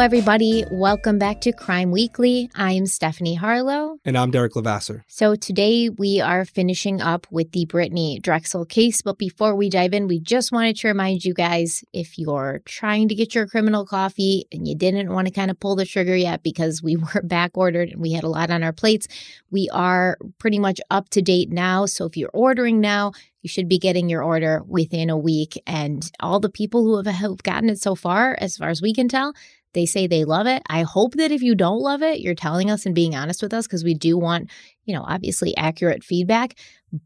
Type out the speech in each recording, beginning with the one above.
Everybody. Welcome back to Crime Weekly. I'm Stephanie Harlow. And I'm Derek Levasseur. So, today we are finishing up with the Brittany Drexel case. But before we dive in, we just wanted to remind you guys if you're trying to get your criminal coffee and you didn't want to kind of pull the trigger yet because we were back ordered and we had a lot on our plates, we are pretty much up to date now. So, if you're ordering now, you should be getting your order within a week. And all the people who have gotten it so far, as far as we can tell, they say they love it. I hope that if you don't love it, you're telling us and being honest with us because we do want, you know, obviously accurate feedback.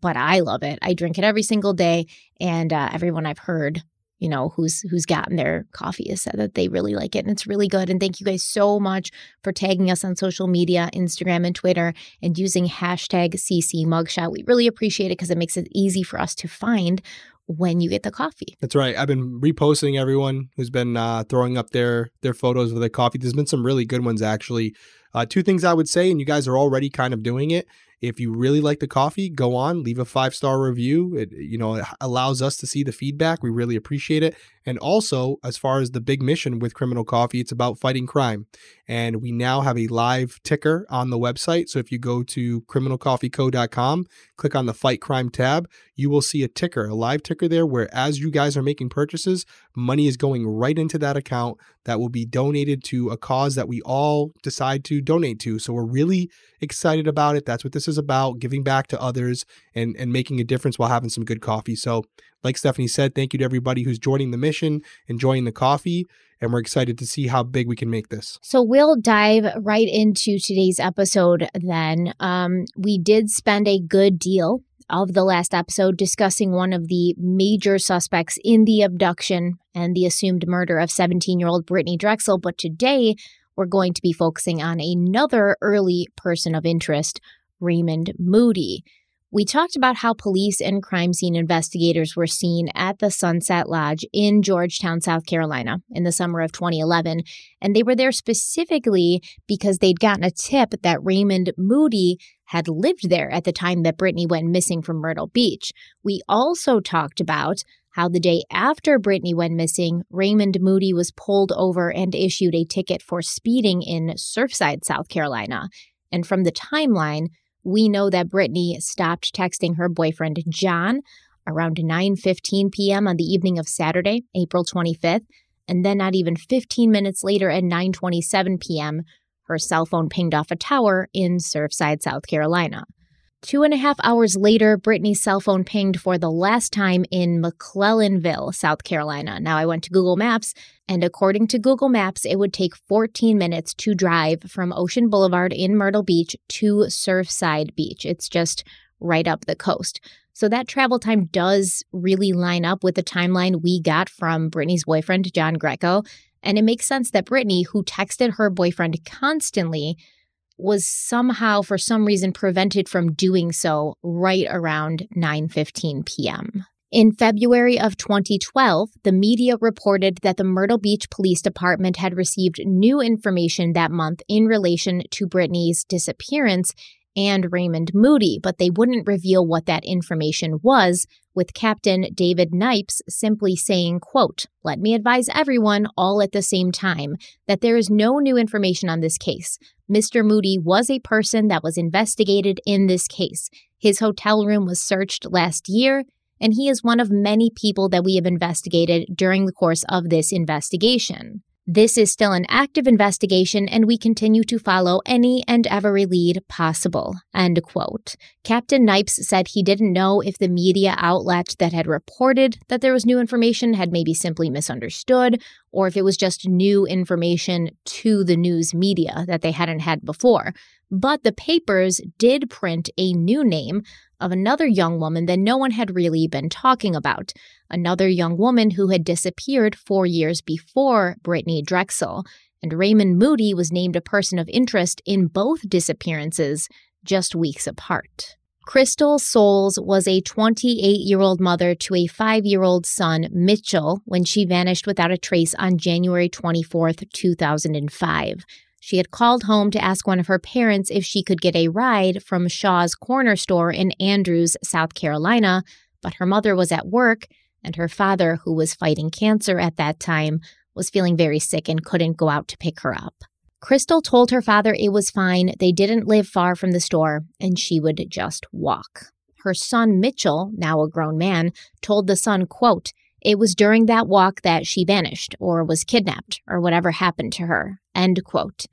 But I love it. I drink it every single day, and uh, everyone I've heard, you know, who's who's gotten their coffee has said that they really like it and it's really good. And thank you guys so much for tagging us on social media, Instagram and Twitter, and using hashtag CC Mugshot. We really appreciate it because it makes it easy for us to find when you get the coffee. That's right. I've been reposting everyone who's been uh, throwing up their their photos of their coffee. There's been some really good ones actually. Uh, two things I would say, and you guys are already kind of doing it. If you really like the coffee, go on, leave a five star review. It you know it allows us to see the feedback. We really appreciate it. And also, as far as the big mission with Criminal Coffee, it's about fighting crime. And we now have a live ticker on the website. So if you go to criminalcoffeeco.com, click on the Fight Crime tab, you will see a ticker, a live ticker there, where as you guys are making purchases, money is going right into that account that will be donated to a cause that we all decide to donate to. So we're really excited about it. That's what this is about giving back to others and, and making a difference while having some good coffee. So like Stephanie said, thank you to everybody who's joining the mission, enjoying the coffee, and we're excited to see how big we can make this. So we'll dive right into today's episode then. Um, we did spend a good deal of the last episode discussing one of the major suspects in the abduction and the assumed murder of 17 year old Brittany Drexel, but today we're going to be focusing on another early person of interest, Raymond Moody. We talked about how police and crime scene investigators were seen at the Sunset Lodge in Georgetown, South Carolina in the summer of 2011. And they were there specifically because they'd gotten a tip that Raymond Moody had lived there at the time that Brittany went missing from Myrtle Beach. We also talked about how the day after Brittany went missing, Raymond Moody was pulled over and issued a ticket for speeding in Surfside, South Carolina. And from the timeline, we know that Brittany stopped texting her boyfriend John around 9:15 p.m. on the evening of Saturday, April 25th, and then not even 15 minutes later at 9:27 p.m., her cell phone pinged off a tower in Surfside, South Carolina. Two and a half hours later, Brittany's cell phone pinged for the last time in McClellanville, South Carolina. Now, I went to Google Maps, and according to Google Maps, it would take 14 minutes to drive from Ocean Boulevard in Myrtle Beach to Surfside Beach. It's just right up the coast. So that travel time does really line up with the timeline we got from Brittany's boyfriend, John Greco. And it makes sense that Brittany, who texted her boyfriend constantly, was somehow for some reason prevented from doing so right around 9:15 p.m. In February of 2012, the media reported that the Myrtle Beach Police Department had received new information that month in relation to Brittany's disappearance and Raymond Moody, but they wouldn't reveal what that information was, with Captain David Knipes simply saying, quote, Let me advise everyone all at the same time that there is no new information on this case. Mr. Moody was a person that was investigated in this case. His hotel room was searched last year, and he is one of many people that we have investigated during the course of this investigation. This is still an active investigation and we continue to follow any and every lead possible. End quote. Captain Knipes said he didn't know if the media outlet that had reported that there was new information had maybe simply misunderstood or if it was just new information to the news media that they hadn't had before. But the papers did print a new name of another young woman that no one had really been talking about. Another young woman who had disappeared four years before Brittany Drexel. And Raymond Moody was named a person of interest in both disappearances just weeks apart. Crystal Soles was a 28 year old mother to a five year old son, Mitchell, when she vanished without a trace on January 24, 2005. She had called home to ask one of her parents if she could get a ride from Shaw's Corner Store in Andrews, South Carolina, but her mother was at work, and her father, who was fighting cancer at that time, was feeling very sick and couldn't go out to pick her up. Crystal told her father it was fine, they didn't live far from the store, and she would just walk. Her son Mitchell, now a grown man, told the Sun, quote, it was during that walk that she vanished or was kidnapped or whatever happened to her. End quote.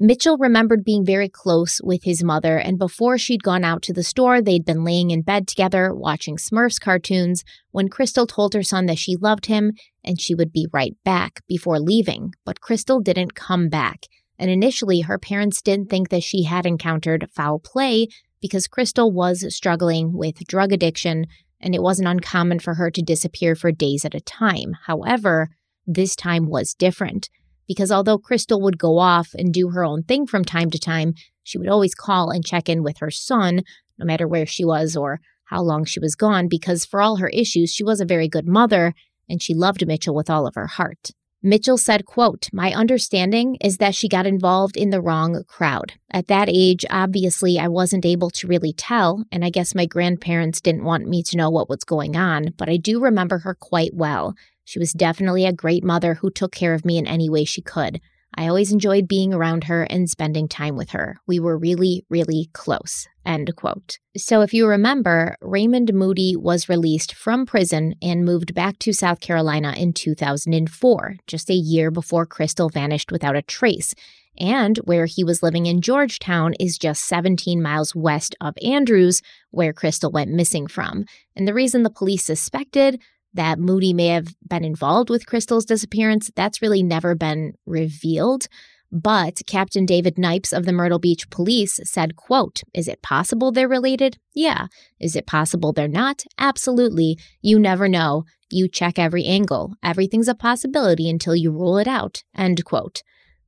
Mitchell remembered being very close with his mother, and before she'd gone out to the store, they'd been laying in bed together watching Smurfs cartoons when Crystal told her son that she loved him and she would be right back before leaving. But Crystal didn't come back, and initially her parents didn't think that she had encountered foul play because Crystal was struggling with drug addiction and it wasn't uncommon for her to disappear for days at a time. However, this time was different because although Crystal would go off and do her own thing from time to time, she would always call and check in with her son, no matter where she was or how long she was gone, because for all her issues, she was a very good mother and she loved Mitchell with all of her heart. Mitchell said, quote, My understanding is that she got involved in the wrong crowd. At that age, obviously, I wasn't able to really tell, and I guess my grandparents didn't want me to know what was going on, but I do remember her quite well. She was definitely a great mother who took care of me in any way she could. I always enjoyed being around her and spending time with her. We were really, really close. End quote. So, if you remember, Raymond Moody was released from prison and moved back to South Carolina in 2004, just a year before Crystal vanished without a trace. And where he was living in Georgetown is just 17 miles west of Andrews, where Crystal went missing from. And the reason the police suspected that Moody may have been involved with Crystal's disappearance, that's really never been revealed. But Captain David Knipes of the Myrtle Beach Police said, quote, Is it possible they're related? Yeah. Is it possible they're not? Absolutely. You never know. You check every angle. Everything's a possibility until you rule it out. End quote.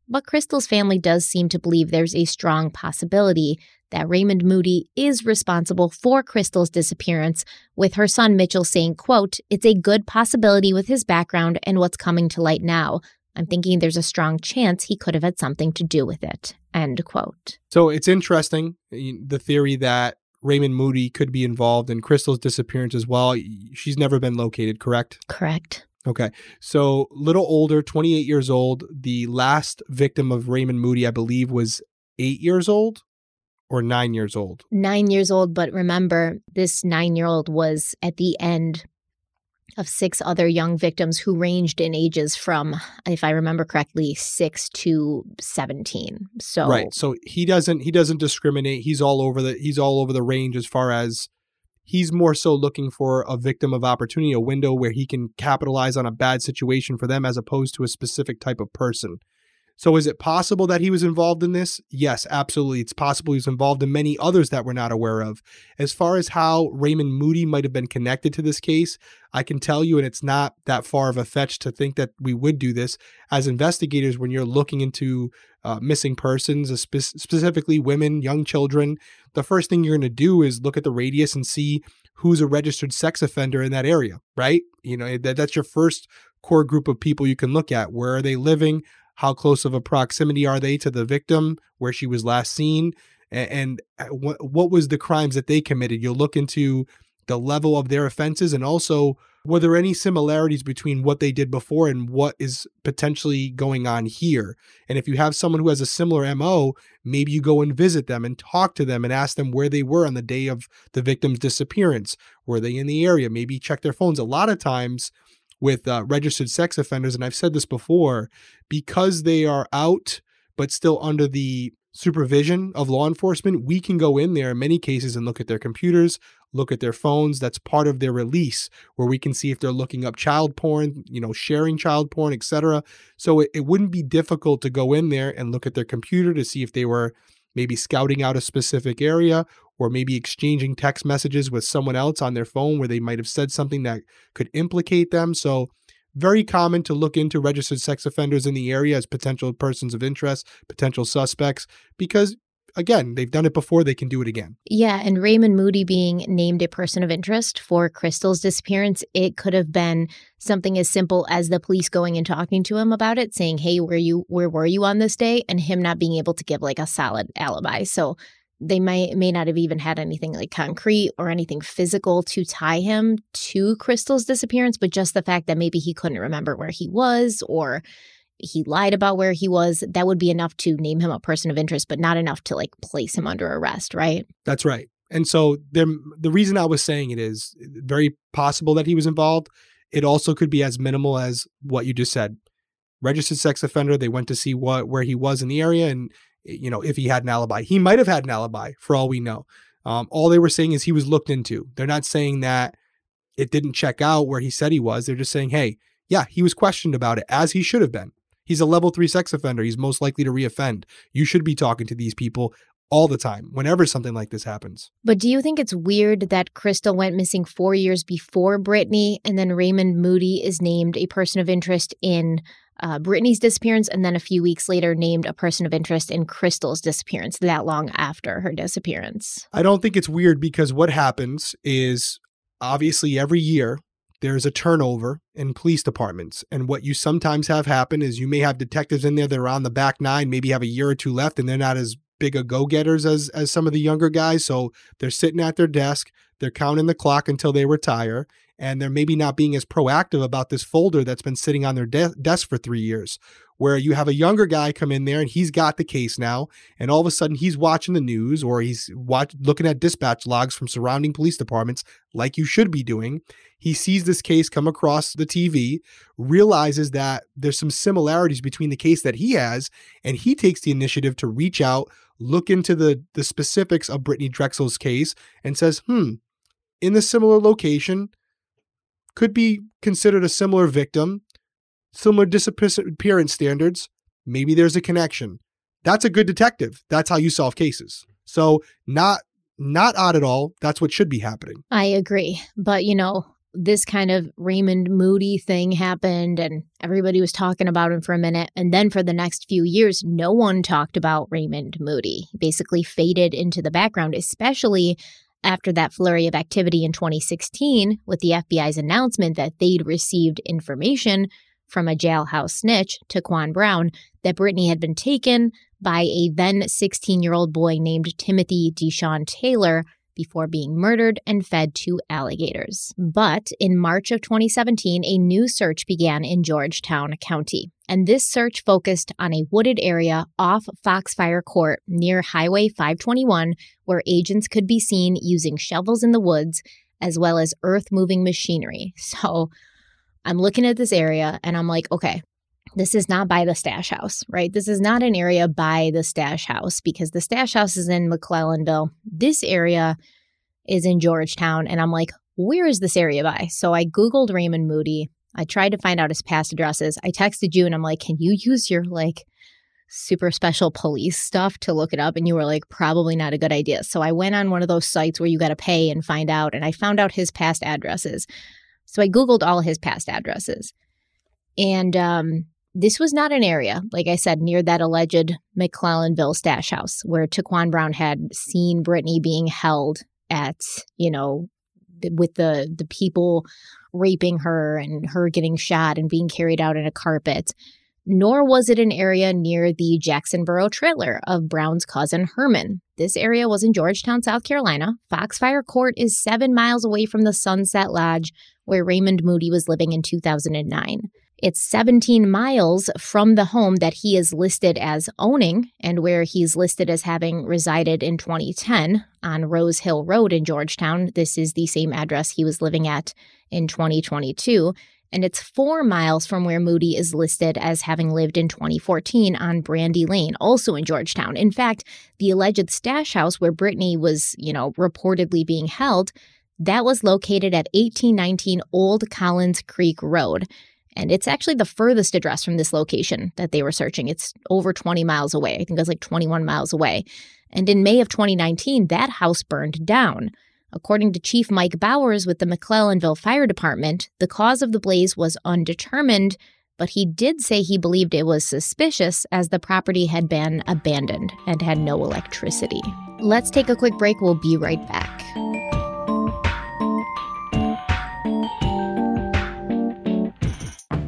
But Crystal's family does seem to believe there's a strong possibility that Raymond Moody is responsible for Crystal's disappearance, with her son Mitchell saying, quote, It's a good possibility with his background and what's coming to light now. I'm thinking there's a strong chance he could have had something to do with it. End quote. So it's interesting eh, the theory that Raymond Moody could be involved in Crystal's disappearance as well. She's never been located, correct? Correct. Okay. So, little older, 28 years old. The last victim of Raymond Moody, I believe, was eight years old or nine years old? Nine years old, but remember, this nine year old was at the end of six other young victims who ranged in ages from, if I remember correctly, six to seventeen. So right, so he doesn't he doesn't discriminate. He's all over the he's all over the range as far as he's more so looking for a victim of opportunity, a window where he can capitalize on a bad situation for them as opposed to a specific type of person. So is it possible that he was involved in this? Yes, absolutely. It's possible he was involved in many others that we're not aware of. As far as how Raymond Moody might have been connected to this case, I can tell you, and it's not that far of a fetch to think that we would do this as investigators when you're looking into uh, missing persons, spe- specifically women, young children. The first thing you're going to do is look at the radius and see who's a registered sex offender in that area, right? You know, that, that's your first core group of people you can look at. Where are they living? How close of a proximity are they to the victim where she was last seen? And, and uh, what, what was the crimes that they committed? You'll look into the level of their offenses and also were there any similarities between what they did before and what is potentially going on here? And if you have someone who has a similar MO, maybe you go and visit them and talk to them and ask them where they were on the day of the victim's disappearance. Were they in the area? Maybe check their phones. A lot of times, with uh, registered sex offenders, and I've said this before, because they are out but still under the supervision of law enforcement, we can go in there in many cases and look at their computers, look at their phones. That's part of their release, where we can see if they're looking up child porn, you know, sharing child porn, etc. So it, it wouldn't be difficult to go in there and look at their computer to see if they were maybe scouting out a specific area or maybe exchanging text messages with someone else on their phone where they might have said something that could implicate them. So very common to look into registered sex offenders in the area as potential persons of interest, potential suspects, because again, they've done it before, they can do it again. Yeah, and Raymond Moody being named a person of interest for Crystal's disappearance, it could have been something as simple as the police going and talking to him about it, saying, "Hey, where you where were you on this day?" and him not being able to give like a solid alibi. So they may may not have even had anything like concrete or anything physical to tie him to Crystal's disappearance, but just the fact that maybe he couldn't remember where he was or he lied about where he was, that would be enough to name him a person of interest, but not enough to like place him under arrest, right? That's right. And so there, the reason I was saying it is uh, very possible that he was involved. It also could be as minimal as what you just said. Registered sex offender, they went to see what where he was in the area and you know, if he had an alibi. He might have had an alibi for all we know. Um, all they were saying is he was looked into. They're not saying that it didn't check out where he said he was. They're just saying, hey, yeah, he was questioned about it as he should have been. He's a level three sex offender. He's most likely to reoffend. You should be talking to these people all the time whenever something like this happens. But do you think it's weird that Crystal went missing four years before Brittany and then Raymond Moody is named a person of interest in uh, Brittany's disappearance and then a few weeks later named a person of interest in Crystal's disappearance that long after her disappearance? I don't think it's weird because what happens is obviously every year there's a turnover in police departments. And what you sometimes have happen is you may have detectives in there that are on the back nine, maybe have a year or two left, and they're not as big a go-getters as as some of the younger guys. So they're sitting at their desk, they're counting the clock until they retire, and they're maybe not being as proactive about this folder that's been sitting on their de- desk for three years. Where you have a younger guy come in there and he's got the case now, and all of a sudden he's watching the news or he's watch- looking at dispatch logs from surrounding police departments, like you should be doing. He sees this case come across the TV, realizes that there's some similarities between the case that he has, and he takes the initiative to reach out, look into the the specifics of Brittany Drexel's case, and says, "Hmm, in the similar location." Could be considered a similar victim, similar disappearance standards. Maybe there's a connection. That's a good detective. That's how you solve cases. So not not odd at all. That's what should be happening. I agree. But you know, this kind of Raymond Moody thing happened and everybody was talking about him for a minute. And then for the next few years, no one talked about Raymond Moody. He basically faded into the background, especially after that flurry of activity in 2016 with the FBI's announcement that they'd received information from a jailhouse snitch, Taquan Brown, that Brittany had been taken by a then 16 year old boy named Timothy Deshawn Taylor before being murdered and fed to alligators. But in March of 2017, a new search began in Georgetown County. And this search focused on a wooded area off Foxfire Court near Highway 521, where agents could be seen using shovels in the woods as well as earth moving machinery. So I'm looking at this area and I'm like, okay, this is not by the stash house, right? This is not an area by the stash house because the stash house is in McClellanville. This area is in Georgetown. And I'm like, where is this area by? So I Googled Raymond Moody. I tried to find out his past addresses. I texted you and I'm like, can you use your like super special police stuff to look it up? And you were like, probably not a good idea. So I went on one of those sites where you got to pay and find out. And I found out his past addresses. So I Googled all his past addresses. And um, this was not an area, like I said, near that alleged McClellanville stash house where Taquan Brown had seen Brittany being held at, you know, with the the people raping her and her getting shot and being carried out in a carpet. Nor was it an area near the Jacksonboro trailer of Brown's cousin Herman. This area was in Georgetown, South Carolina. Foxfire Court is seven miles away from the Sunset Lodge, where Raymond Moody was living in 2009. It's 17 miles from the home that he is listed as owning and where he's listed as having resided in 2010 on Rose Hill Road in Georgetown. This is the same address he was living at in 2022. And it's four miles from where Moody is listed as having lived in 2014 on Brandy Lane, also in Georgetown. In fact, the alleged stash house where Brittany was, you know, reportedly being held, that was located at 1819 Old Collins Creek Road. And it's actually the furthest address from this location that they were searching. It's over 20 miles away. I think it's like 21 miles away. And in May of 2019, that house burned down. According to Chief Mike Bowers with the McClellanville Fire Department, the cause of the blaze was undetermined, but he did say he believed it was suspicious as the property had been abandoned and had no electricity. Let's take a quick break. We'll be right back.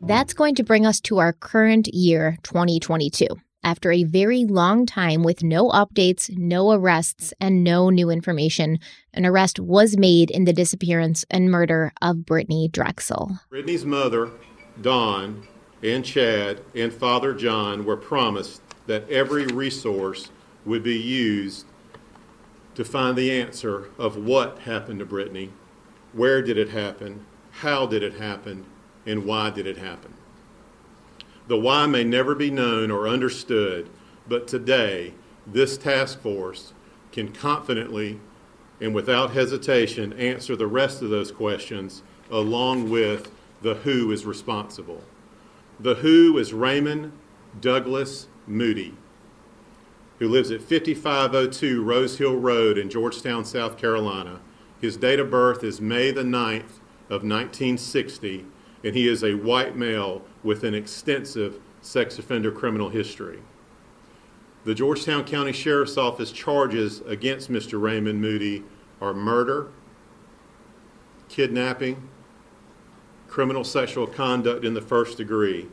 That's going to bring us to our current year, 2022. After a very long time with no updates, no arrests, and no new information, an arrest was made in the disappearance and murder of Brittany Drexel. Brittany's mother, Dawn, and Chad, and Father John were promised that every resource would be used to find the answer of what happened to Brittany, where did it happen, how did it happen, and why did it happen. The why may never be known or understood, but today this task force can confidently and without hesitation answer the rest of those questions along with the who is responsible. The who is Raymond Douglas Moody, who lives at 5502 Rose Hill Road in Georgetown, South Carolina. His date of birth is May the 9th of 1960 and he is a white male with an extensive sex offender criminal history. The Georgetown County Sheriff's Office charges against Mr. Raymond Moody are murder, kidnapping, criminal sexual conduct in the first degree.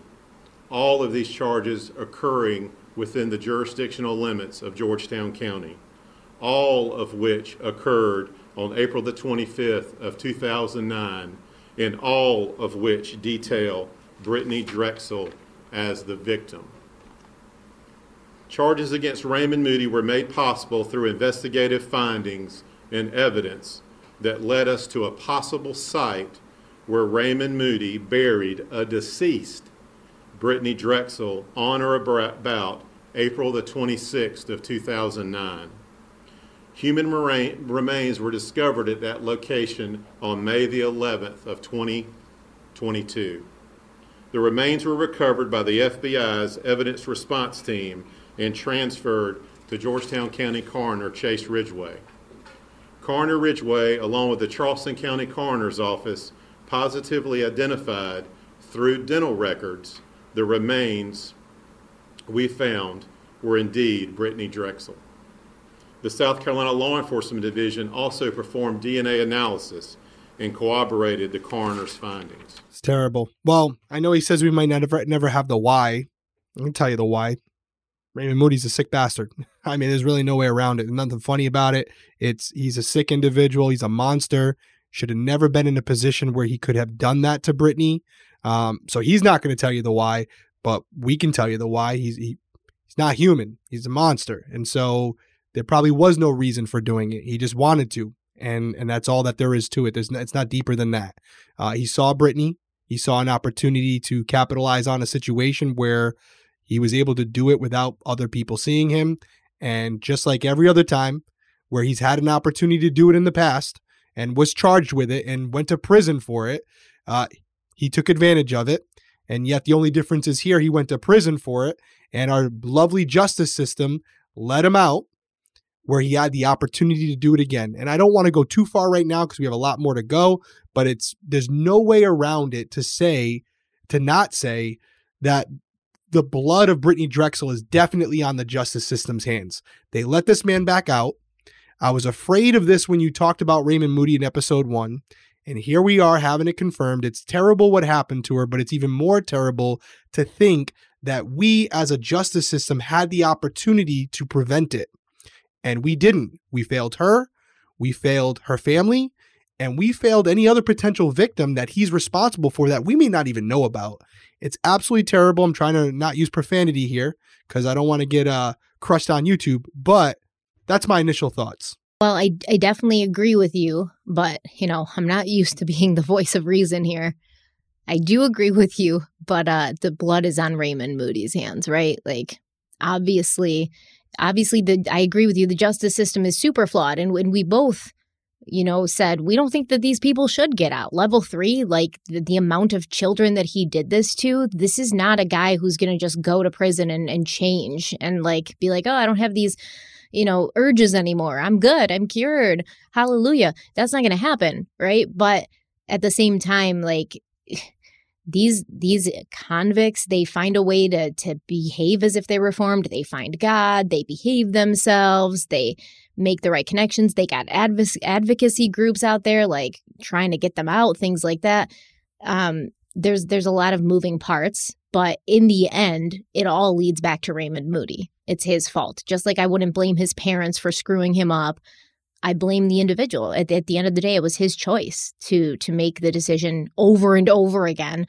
All of these charges occurring within the jurisdictional limits of Georgetown County, all of which occurred on April the 25th of 2009 in all of which detail Brittany Drexel as the victim. Charges against Raymond Moody were made possible through investigative findings and evidence that led us to a possible site where Raymond Moody buried a deceased Brittany Drexel on or about April the 26th of 2009. Human remains were discovered at that location on May the 11th of 2022. The remains were recovered by the FBI's evidence response team and transferred to Georgetown County Coroner Chase Ridgway. Coroner Ridgway, along with the Charleston County Coroner's Office, positively identified through dental records the remains we found were indeed Brittany Drexel. The South Carolina Law Enforcement Division also performed DNA analysis and corroborated the coroner's findings. It's terrible. Well, I know he says we might never never have the why. I can tell you the why. Raymond Moody's a sick bastard. I mean, there's really no way around it. There's nothing funny about it. It's he's a sick individual. He's a monster. Should have never been in a position where he could have done that to Brittany. Um, so he's not going to tell you the why, but we can tell you the why. He's he, he's not human. He's a monster, and so there probably was no reason for doing it. He just wanted to, and and that's all that there is to it. There's it's not deeper than that. Uh, he saw Brittany. He saw an opportunity to capitalize on a situation where he was able to do it without other people seeing him. And just like every other time where he's had an opportunity to do it in the past and was charged with it and went to prison for it, uh, he took advantage of it. And yet the only difference is here he went to prison for it, and our lovely justice system let him out where he had the opportunity to do it again. And I don't want to go too far right now because we have a lot more to go, but it's there's no way around it to say to not say that the blood of Brittany Drexel is definitely on the justice system's hands. They let this man back out. I was afraid of this when you talked about Raymond Moody in episode 1, And here we are having it confirmed. It's terrible what happened to her, but it's even more terrible to think that we as a justice system had the opportunity to prevent it. And we didn't. We failed her, we failed her family, and we failed any other potential victim that he's responsible for that we may not even know about. It's absolutely terrible. I'm trying to not use profanity here because I don't want to get uh, crushed on YouTube, but that's my initial thoughts. Well, I, I definitely agree with you, but, you know, I'm not used to being the voice of reason here. I do agree with you, but uh, the blood is on Raymond Moody's hands, right? Like, obviously, obviously, the I agree with you. The justice system is super flawed, and when we both, you know, said we don't think that these people should get out. Level three, like the, the amount of children that he did this to, this is not a guy who's going to just go to prison and and change and like be like, oh, I don't have these you know, urges anymore. I'm good. I'm cured. Hallelujah. That's not going to happen, right? But at the same time, like these these convicts, they find a way to to behave as if they're reformed. They find God. They behave themselves. They make the right connections. They got adv- advocacy groups out there, like trying to get them out, things like that. Um, there's there's a lot of moving parts, but in the end, it all leads back to Raymond Moody it's his fault. Just like I wouldn't blame his parents for screwing him up. I blame the individual. At, at the end of the day, it was his choice to to make the decision over and over again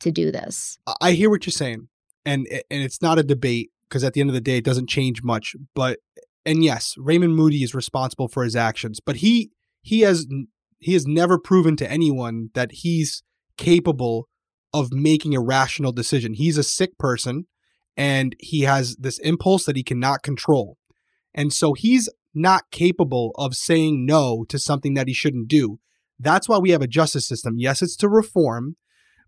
to do this. I hear what you're saying, and and it's not a debate because at the end of the day, it doesn't change much. But and yes, Raymond Moody is responsible for his actions, but he he has he has never proven to anyone that he's capable of making a rational decision. He's a sick person and he has this impulse that he cannot control. And so he's not capable of saying no to something that he shouldn't do. That's why we have a justice system. Yes, it's to reform,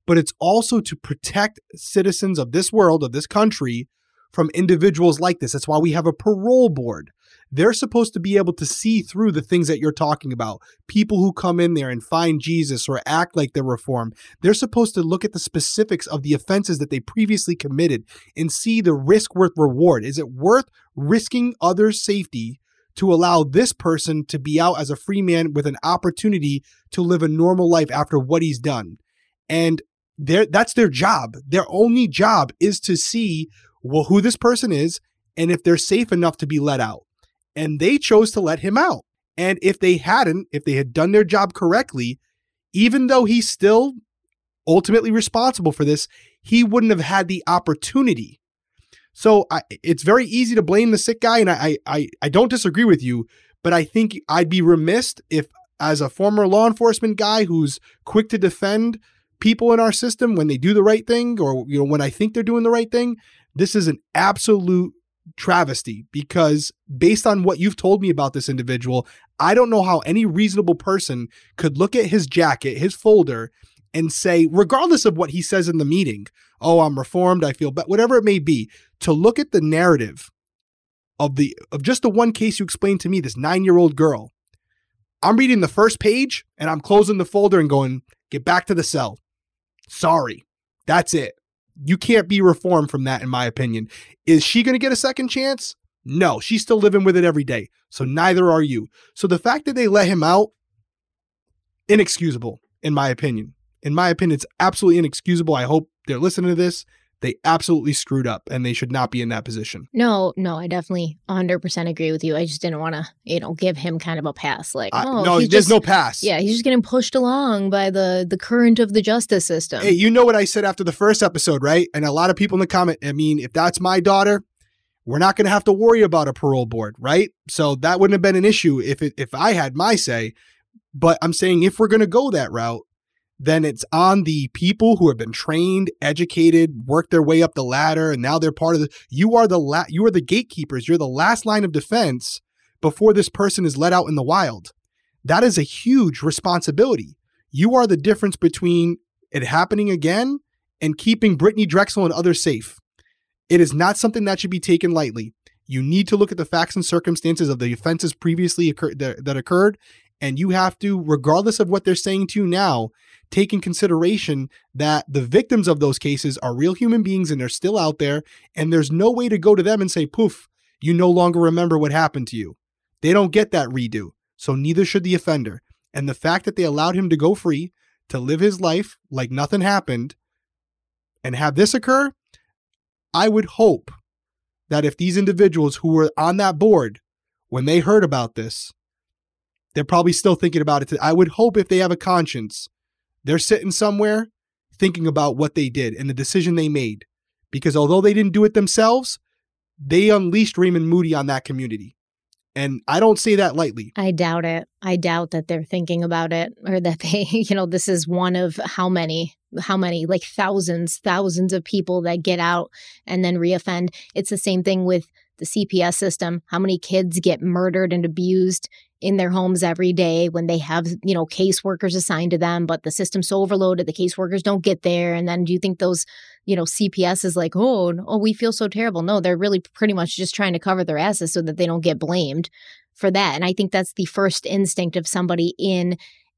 but it's also to protect citizens of this world, of this country, from individuals like this. That's why we have a parole board they're supposed to be able to see through the things that you're talking about. People who come in there and find Jesus or act like they're reformed, they're supposed to look at the specifics of the offenses that they previously committed and see the risk worth reward. Is it worth risking others' safety to allow this person to be out as a free man with an opportunity to live a normal life after what he's done? And that's their job. Their only job is to see well who this person is and if they're safe enough to be let out and they chose to let him out. And if they hadn't, if they had done their job correctly, even though he's still ultimately responsible for this, he wouldn't have had the opportunity. So I, it's very easy to blame the sick guy, and I, I I don't disagree with you, but I think I'd be remiss if, as a former law enforcement guy who's quick to defend people in our system when they do the right thing, or you know when I think they're doing the right thing, this is an absolute travesty because based on what you've told me about this individual, I don't know how any reasonable person could look at his jacket, his folder, and say, regardless of what he says in the meeting, oh, I'm reformed, I feel but whatever it may be, to look at the narrative of the of just the one case you explained to me, this nine-year-old girl. I'm reading the first page and I'm closing the folder and going, get back to the cell. Sorry. That's it. You can't be reformed from that, in my opinion. Is she going to get a second chance? No, she's still living with it every day. So neither are you. So the fact that they let him out, inexcusable, in my opinion. In my opinion, it's absolutely inexcusable. I hope they're listening to this they absolutely screwed up and they should not be in that position. No, no, I definitely 100% agree with you. I just didn't want to, you know, give him kind of a pass like, oh, no, there's just, no pass. Yeah, he's just getting pushed along by the the current of the justice system. Hey, you know what I said after the first episode, right? And a lot of people in the comment, I mean, if that's my daughter, we're not going to have to worry about a parole board, right? So that wouldn't have been an issue if it, if I had my say. But I'm saying if we're going to go that route, then it's on the people who have been trained, educated, worked their way up the ladder, and now they're part of the. You are the la- you are the gatekeepers. You're the last line of defense before this person is let out in the wild. That is a huge responsibility. You are the difference between it happening again and keeping Brittany Drexel and others safe. It is not something that should be taken lightly. You need to look at the facts and circumstances of the offenses previously occurred that, that occurred, and you have to, regardless of what they're saying to you now, take in consideration that the victims of those cases are real human beings and they're still out there. And there's no way to go to them and say, poof, you no longer remember what happened to you. They don't get that redo. So neither should the offender. And the fact that they allowed him to go free, to live his life like nothing happened, and have this occur, I would hope that if these individuals who were on that board, when they heard about this, they're probably still thinking about it. I would hope if they have a conscience, they're sitting somewhere thinking about what they did and the decision they made. Because although they didn't do it themselves, they unleashed Raymond Moody on that community. And I don't say that lightly. I doubt it. I doubt that they're thinking about it or that they, you know, this is one of how many, how many, like thousands, thousands of people that get out and then reoffend. It's the same thing with the CPS system. How many kids get murdered and abused in their homes every day when they have, you know, caseworkers assigned to them, but the system's so overloaded, the caseworkers don't get there. And then do you think those, you know, CPS is like, oh, oh, we feel so terrible? No, they're really pretty much just trying to cover their asses so that they don't get blamed for that. And I think that's the first instinct of somebody in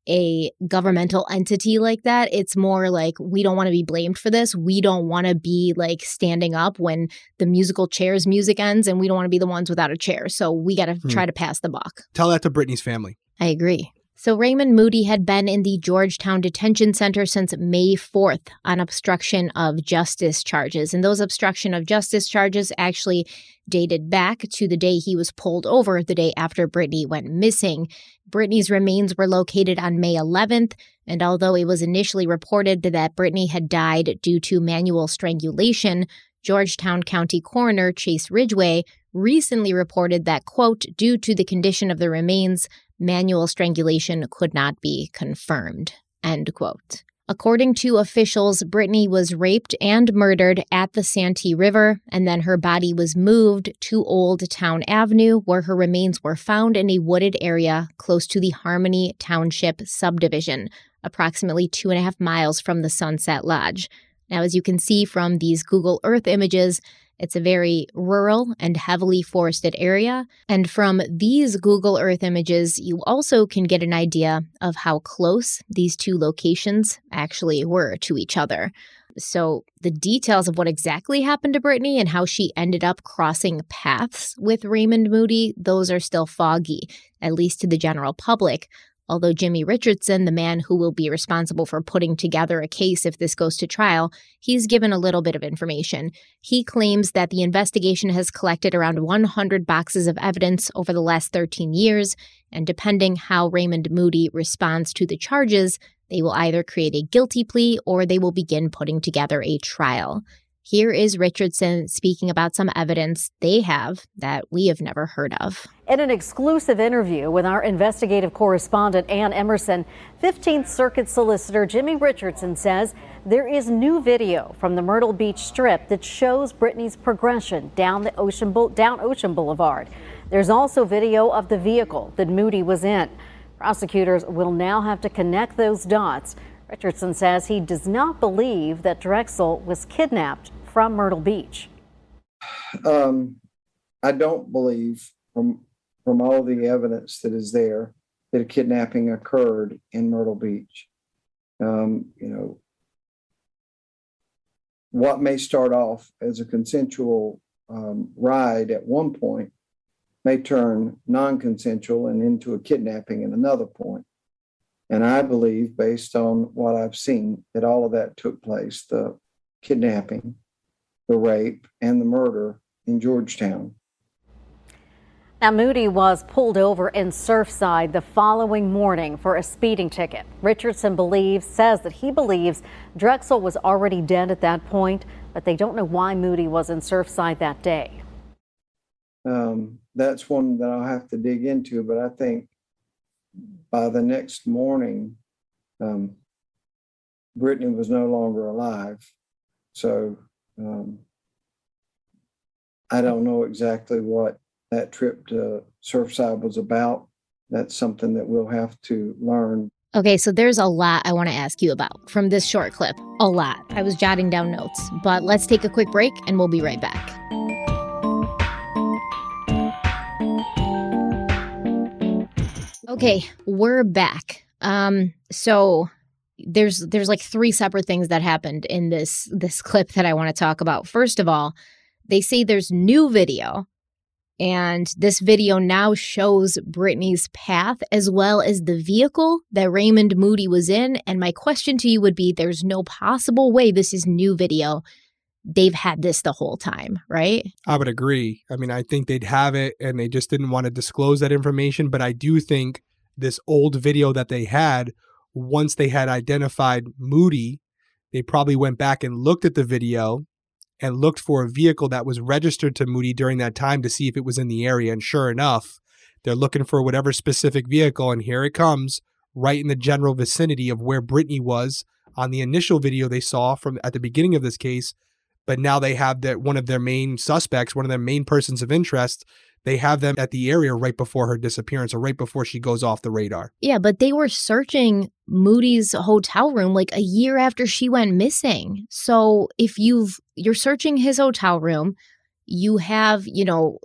a governmental entity like that. It's more like we don't want to be blamed for this. We don't want to be like standing up when the musical chairs music ends and we don't want to be the ones without a chair. So we got to hmm. try to pass the buck. Tell that to Brittany's family. I agree. So Raymond Moody had been in the Georgetown Detention Center since May 4th on obstruction of justice charges. And those obstruction of justice charges actually dated back to the day he was pulled over, the day after Brittany went missing. Brittany's remains were located on May 11th, and although it was initially reported that Brittany had died due to manual strangulation, Georgetown County Coroner Chase Ridgway recently reported that, quote, due to the condition of the remains, manual strangulation could not be confirmed, end quote. According to officials, Brittany was raped and murdered at the Santee River, and then her body was moved to Old Town Avenue, where her remains were found in a wooded area close to the Harmony Township subdivision, approximately two and a half miles from the Sunset Lodge. Now, as you can see from these Google Earth images, it's a very rural and heavily forested area. And from these Google Earth images, you also can get an idea of how close these two locations actually were to each other. So, the details of what exactly happened to Brittany and how she ended up crossing paths with Raymond Moody, those are still foggy, at least to the general public. Although Jimmy Richardson, the man who will be responsible for putting together a case if this goes to trial, he's given a little bit of information. He claims that the investigation has collected around 100 boxes of evidence over the last 13 years, and depending how Raymond Moody responds to the charges, they will either create a guilty plea or they will begin putting together a trial. Here is Richardson speaking about some evidence they have that we have never heard of. In an exclusive interview with our investigative correspondent Ann Emerson, 15th Circuit Solicitor Jimmy Richardson says there is new video from the Myrtle Beach Strip that shows Brittany's progression down the Ocean down Ocean Boulevard. There's also video of the vehicle that Moody was in. Prosecutors will now have to connect those dots. Richardson says he does not believe that Drexel was kidnapped from Myrtle Beach? Um, I don't believe from from all the evidence that is there that a kidnapping occurred in Myrtle Beach. Um, you know, what may start off as a consensual um, ride at one point may turn non-consensual and into a kidnapping at another point. And I believe, based on what I've seen, that all of that took place. The kidnapping, the rape and the murder in Georgetown. Now, Moody was pulled over in Surfside the following morning for a speeding ticket. Richardson believes, says that he believes Drexel was already dead at that point, but they don't know why Moody was in Surfside that day. Um, that's one that I'll have to dig into, but I think by the next morning, um, Brittany was no longer alive. So um, I don't know exactly what that trip to Surfside was about. That's something that we'll have to learn. Okay, so there's a lot I want to ask you about from this short clip. A lot. I was jotting down notes, but let's take a quick break and we'll be right back. Okay, we're back. Um, so there's there's like three separate things that happened in this this clip that I want to talk about. First of all, they say there's new video And this video now shows Brittany's path as well as the vehicle that Raymond Moody was in. And my question to you would be there's no possible way this is new video. They've had this the whole time, right? I would agree. I mean, I think they'd have it and they just didn't want to disclose that information. But I do think this old video that they had, once they had identified Moody, they probably went back and looked at the video and looked for a vehicle that was registered to Moody during that time to see if it was in the area. And sure enough, they're looking for whatever specific vehicle, and here it comes, right in the general vicinity of where Brittany was on the initial video they saw from at the beginning of this case. But now they have that one of their main suspects, one of their main persons of interest, they have them at the area right before her disappearance or right before she goes off the radar. Yeah, but they were searching Moody's hotel room like a year after she went missing. So if you've you're searching his hotel room, you have, you know,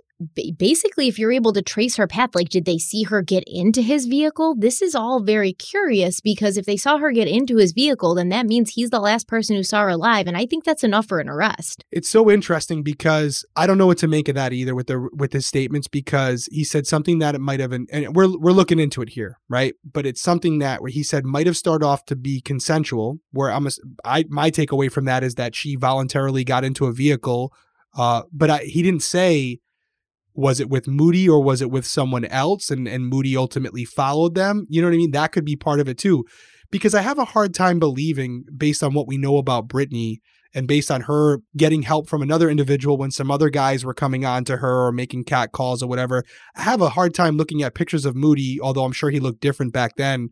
basically if you're able to trace her path like did they see her get into his vehicle? This is all very curious because if they saw her get into his vehicle then that means he's the last person who saw her alive and i think that's enough for an arrest. It's so interesting because i don't know what to make of that either with the with his statements because he said something that it might have and we're we're looking into it here right? But it's something that where he said might have started off to be consensual where i'm a, I my takeaway from that is that she voluntarily got into a vehicle uh, but I, he didn't say was it with Moody or was it with someone else and and Moody ultimately followed them? You know what I mean? That could be part of it too. Because I have a hard time believing based on what we know about Brittany and based on her getting help from another individual when some other guys were coming on to her or making cat calls or whatever. I have a hard time looking at pictures of Moody, although I'm sure he looked different back then,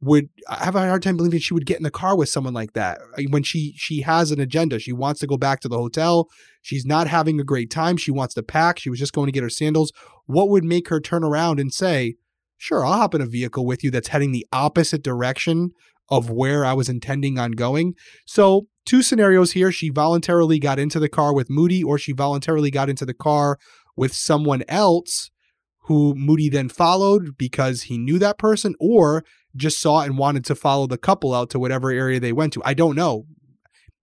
would have a hard time believing she would get in the car with someone like that uh, when she she has an agenda. She wants to go back to the hotel. She's not having a great time. She wants to pack. She was just going to get her sandals. What would make her turn around and say, "Sure, I'll hop in a vehicle with you that's heading the opposite direction of where I was intending on going?" So, two scenarios here. She voluntarily got into the car with Moody or she voluntarily got into the car with someone else who Moody then followed because he knew that person, or just saw and wanted to follow the couple out to whatever area they went to. I don't know.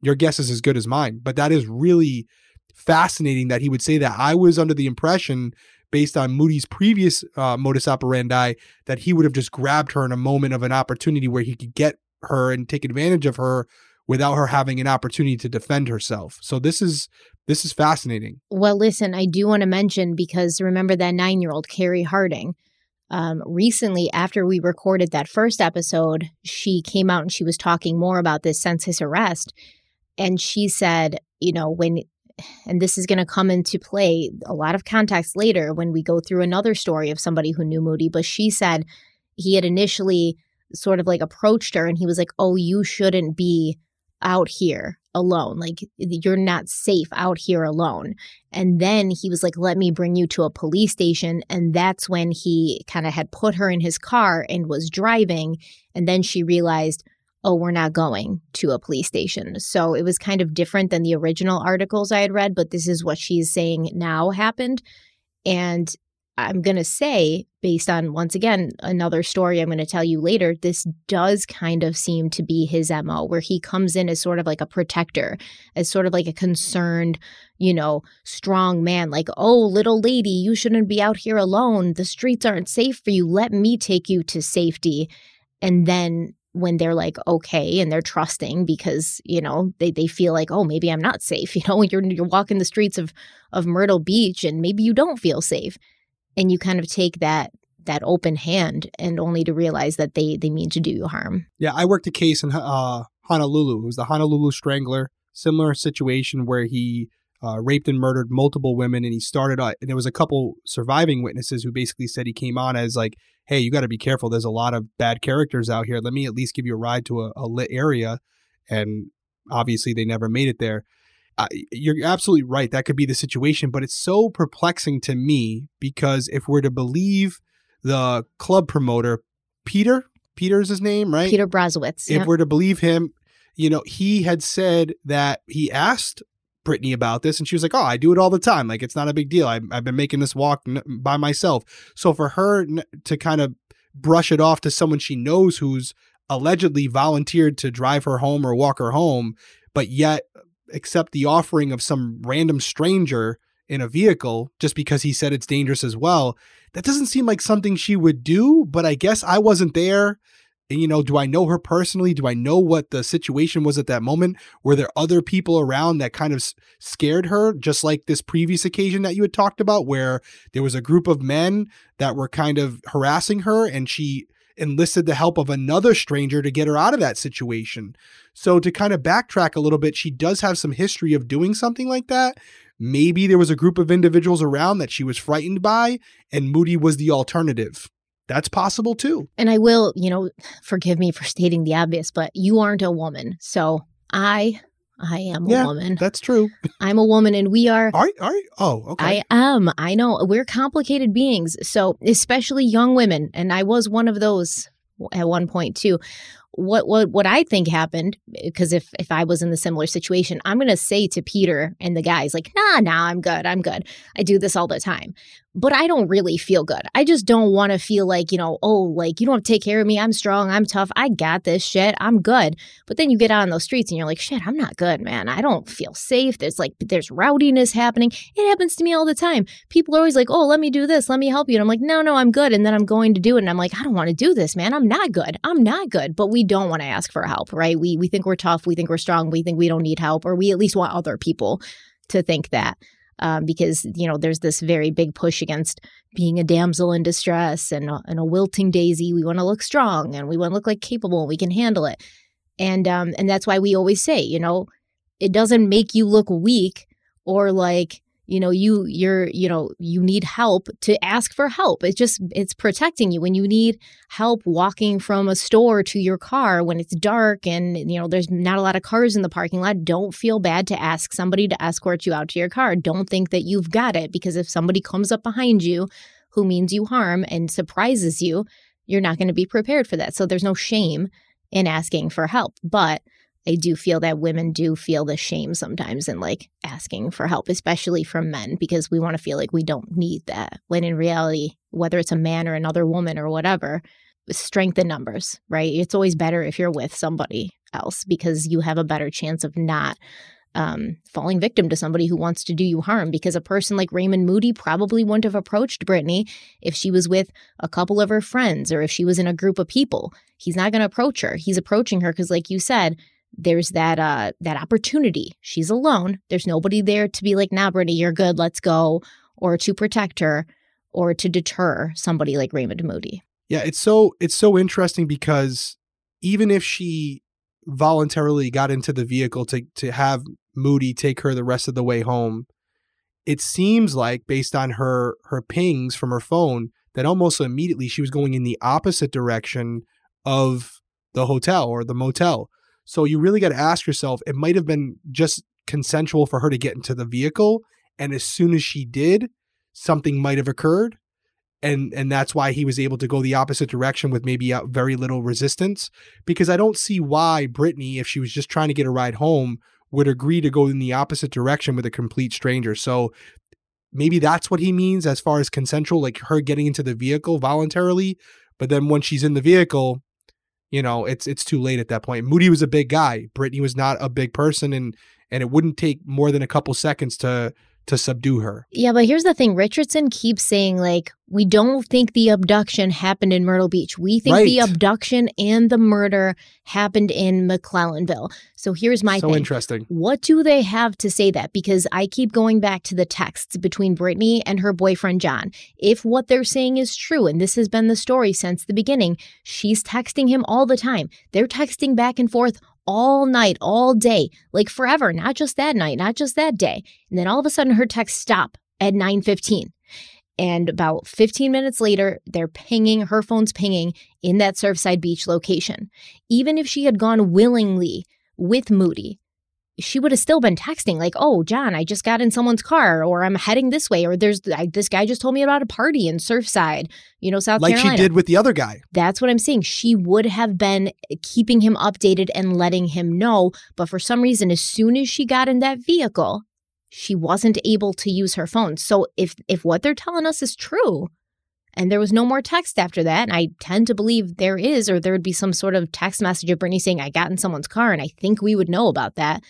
Your guess is as good as mine, but that is really fascinating that he would say that. I was under the impression, based on Moody's previous uh, modus operandi, that he would have just grabbed her in a moment of an opportunity where he could get her and take advantage of her without her having an opportunity to defend herself. So this is this is fascinating. Well, listen, I do want to mention because remember that 9-year-old Carrie Harding um, recently, after we recorded that first episode, she came out and she was talking more about this census arrest. And she said, you know, when, and this is going to come into play a lot of context later when we go through another story of somebody who knew Moody, but she said he had initially sort of like approached her and he was like, oh, you shouldn't be out here alone. Like, you're not safe out here alone. And then he was like, let me bring you to a police station. And that's when he kind of had put her in his car and was driving. And then she realized, oh, we're not going to a police station. So it was kind of different than the original articles I had read, but this is what she's saying now happened. And I'm going to say, based on once again, another story I'm going to tell you later, this does kind of seem to be his MO, where he comes in as sort of like a protector, as sort of like a concerned, you know, strong man, like, oh, little lady, you shouldn't be out here alone. The streets aren't safe for you. Let me take you to safety. And then when they're like okay and they're trusting because you know they, they feel like oh maybe i'm not safe you know you're you're walking the streets of of myrtle beach and maybe you don't feel safe and you kind of take that that open hand and only to realize that they they mean to do you harm. Yeah, I worked a case in uh, Honolulu. It was the Honolulu Strangler. Similar situation where he uh, raped and murdered multiple women, and he started. Uh, and there was a couple surviving witnesses who basically said he came on as like, "Hey, you got to be careful. There's a lot of bad characters out here. Let me at least give you a ride to a, a lit area." And obviously, they never made it there you're absolutely right. That could be the situation, but it's so perplexing to me because if we're to believe the club promoter, Peter, Peter's his name, right? Peter Brozowitz. If we're to believe him, you know, he had said that he asked Brittany about this, and she was like, "Oh, I do it all the time. Like it's not a big deal. I, I've been making this walk by myself." So for her to kind of brush it off to someone she knows who's allegedly volunteered to drive her home or walk her home, but yet accept the offering of some random stranger in a vehicle just because he said it's dangerous as well. That doesn't seem like something she would do, but I guess I wasn't there. And, you know, do I know her personally? Do I know what the situation was at that moment? Were there other people around that kind of scared her, just like this previous occasion that you had talked about, where there was a group of men that were kind of harassing her and she enlisted the help of another stranger to get her out of that situation. So, to kind of backtrack a little bit, she does have some history of doing something like that. Maybe there was a group of individuals around that she was frightened by, and Moody was the alternative. That's possible too. And I will, you know, forgive me for stating the obvious, but you aren't a woman. So I I am yeah, a woman. That's true. I'm a woman and we are Are are? Oh, okay. I am. I know. We're complicated beings. So, especially young women, and I was one of those at one point too. What what what I think happened eh, because if if I was in the similar situation, I'm going to say to Peter and the guys like, "Nah, nah, I'm good. I'm good. I do this all the time." But I don't really feel good. I just don't want to feel like, you know, oh, like you don't take care of me. I'm strong. I'm tough. I got this shit. I'm good. But then you get out on those streets and you're like, shit, I'm not good, man. I don't feel safe. There's like, there's rowdiness happening. It happens to me all the time. People are always like, oh, let me do this. Let me help you. And I'm like, no, no, I'm good. And then I'm going to do it. And I'm like, I don't want to do this, man. I'm not good. I'm not good. But we don't want to ask for help, right? We, we think we're tough. We think we're strong. We think we don't need help, or we at least want other people to think that um, because you know there's this very big push against being a damsel in distress and a, and a wilting daisy. We want to look strong and we want to look like capable. and We can handle it, and um, and that's why we always say, you know, it doesn't make you look weak or like you know you you're you know you need help to ask for help. It's just it's protecting you. When you need help walking from a store to your car when it's dark and you know there's not a lot of cars in the parking lot don't feel bad to ask somebody to escort you out to your car. Don't think that you've got it because if somebody comes up behind you who means you harm and surprises you you're not going to be prepared for that. So there's no shame in asking for help. But I do feel that women do feel the shame sometimes in like asking for help, especially from men, because we want to feel like we don't need that. When in reality, whether it's a man or another woman or whatever, strength in numbers, right? It's always better if you're with somebody else because you have a better chance of not um, falling victim to somebody who wants to do you harm. Because a person like Raymond Moody probably wouldn't have approached Brittany if she was with a couple of her friends or if she was in a group of people. He's not going to approach her. He's approaching her because, like you said, there's that uh that opportunity. She's alone. There's nobody there to be like, nah, Brittany, you're good, let's go, or to protect her, or to deter somebody like Raymond Moody. Yeah, it's so it's so interesting because even if she voluntarily got into the vehicle to to have Moody take her the rest of the way home, it seems like based on her her pings from her phone that almost immediately she was going in the opposite direction of the hotel or the motel. So you really got to ask yourself, it might have been just consensual for her to get into the vehicle. And as soon as she did, something might have occurred. And, and that's why he was able to go the opposite direction with maybe uh, very little resistance. Because I don't see why Brittany, if she was just trying to get a ride home, would agree to go in the opposite direction with a complete stranger. So maybe that's what he means as far as consensual, like her getting into the vehicle voluntarily. But then when she's in the vehicle, you know, it's it's too late at that point. Moody was a big guy. Brittany was not a big person, and and it wouldn't take more than a couple seconds to to subdue her. Yeah, but here's the thing Richardson keeps saying, like, we don't think the abduction happened in Myrtle Beach. We think Right. the abduction and the murder happened in McClellanville. So here's my so thing. interesting. What do they have to say that? Because I keep going back to the texts between Brittany and her boyfriend John. If what they're saying is true, and this has been the story since the beginning, she's texting him all the time. They're texting back and forth all night, all day, like forever, not just that night, not just that day. And then all of a sudden her texts stop at 9:15. And about 15 minutes later, they're pinging, her phone's pinging in that Surfside Beach location. Even if she had gone willingly with Moody, she would have still been texting like, "Oh, John, I just got in someone's car, or I'm heading this way, or there's I, this guy just told me about a party in Surfside, you know, South Like Carolina." she did with the other guy. That's what I'm saying. She would have been eh, keeping him updated and letting him know, but for some reason, as soon as she got in that vehicle, she wasn't able to use her phone. So if if what they're telling us is true, and there was no more text after that, and I tend to believe there is, or there would be some sort of text message of Brittany saying, I got in someone's car, and I think we would know about that.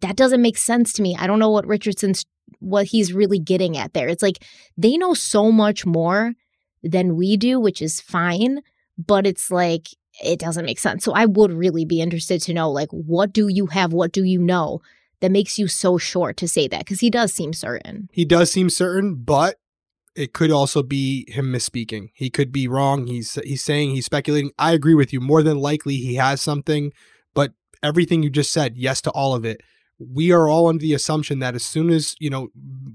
That doesn't make sense to me. I don't know what Richardson's what he's really getting at there. It's like they know so much more than we do, which is fine, but it's like it doesn't make sense. So I would really be interested to know like what do you have, what do you know that makes you so sure to say that because he does seem certain. He does seem certain, but it could also be him misspeaking. He could be wrong. He's he's saying he's speculating. I agree with you. More than likely he has something, but everything you just said, yes to all of it. We are all under the assumption that as soon as, you know,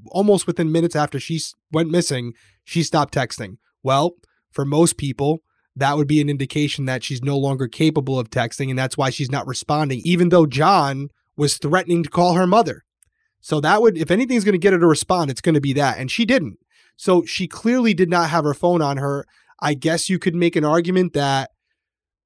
almost within minutes after she went missing, she stopped texting. Well, for most people, that would be an indication that she's no longer capable of texting and that's why she's not responding even though John was threatening to call her mother. So that would if anything's going to get her to respond, it's going to be that and she didn't. So she clearly did not have her phone on her. I guess you could make an argument that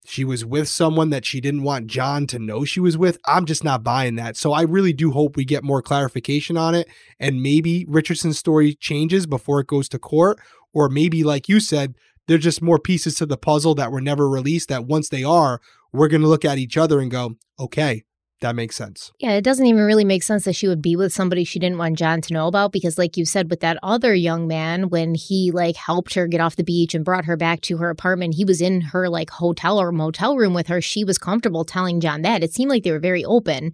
she was with someone that she didn't want John to know she was with. I'm just not buying that. So I really do hope we get more clarification on it and maybe Richardson's story changes before it goes to court or maybe like you said there's just more pieces to the puzzle that were never released that once they are, we're going to look at each other and go, okay, that makes sense. Yeah, it doesn't even really make sense that she would be with somebody she didn't want John to know about because like you said with that other young man when he like helped her get off the beach and brought her back to her apartment, he was in her like hotel or motel room with her. She was comfortable telling John that. It seemed like they were very open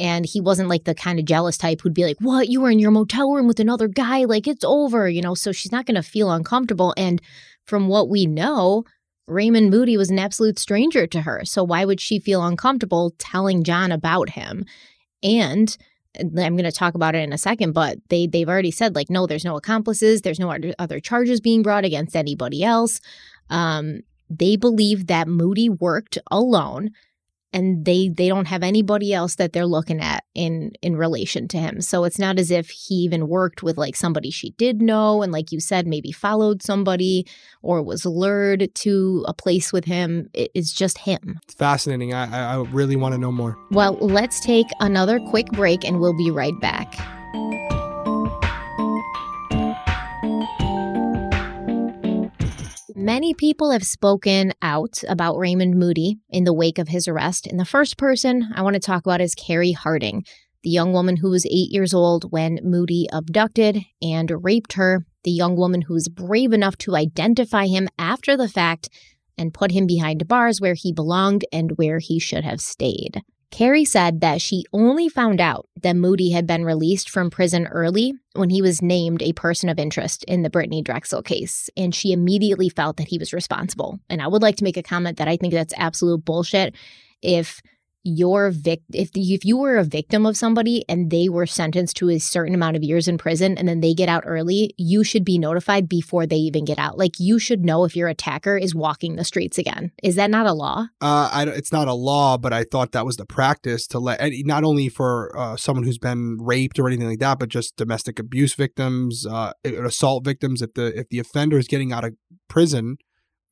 and he wasn't like the kind of jealous type who'd be like, "What? You were in your motel room with another guy? Like it's over," you know, so she's not going to feel uncomfortable and from what we know, Raymond Moody was an absolute stranger to her. So why would she feel uncomfortable telling John about him? And I'm going to talk about it in a second, but they they've already said like no, there's no accomplices, there's no other charges being brought against anybody else. Um, they believe that Moody worked alone and they they don't have anybody else that they're looking at in in relation to him. So it's not as if he even worked with like somebody she did know and like you said maybe followed somebody or was lured to a place with him. It's just him. It's fascinating. I i really want to know more. Well let's take another quick break and we'll be right back Many people have spoken out about Raymond Moody in the wake of his arrest. And the first person I want to talk about is Carrie Harding, the young woman who was eight years old when Moody abducted and raped her, the young woman who was brave enough to identify him after the fact and put him behind bars where he belonged and where he should have stayed. Carrie said that she only found out that Moody had been released from prison early when he was named a person of interest in the Brittany Drexel case, and she immediately felt that he was responsible. And I would like to make a comment that I think that's absolute bullshit. If your vic if the, if you were a victim of somebody and they were sentenced to a certain amount of years in prison and then they get out early, you should be notified before they even get out. Like you should know if your attacker is walking the streets again. Is that not a law? Uh, I, it's not a law, but I thought that was the practice to let not only for uh, someone who's been raped or anything like that, but just domestic abuse victims, uh, assault victims. If the if the offender is getting out of prison,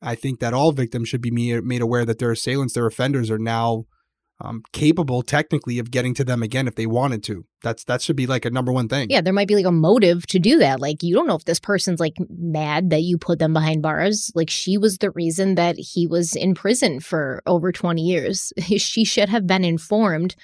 I think that all victims should be made aware that their assailants, their offenders, are now um, capable technically of getting to them again if they wanted to. That's that should be like a number one thing. Yeah, there might be like a motive to do that. Like you don't know if this person's like mad that you put them behind bars. Like she was the reason that he was in prison for over 20 years. she should have been informed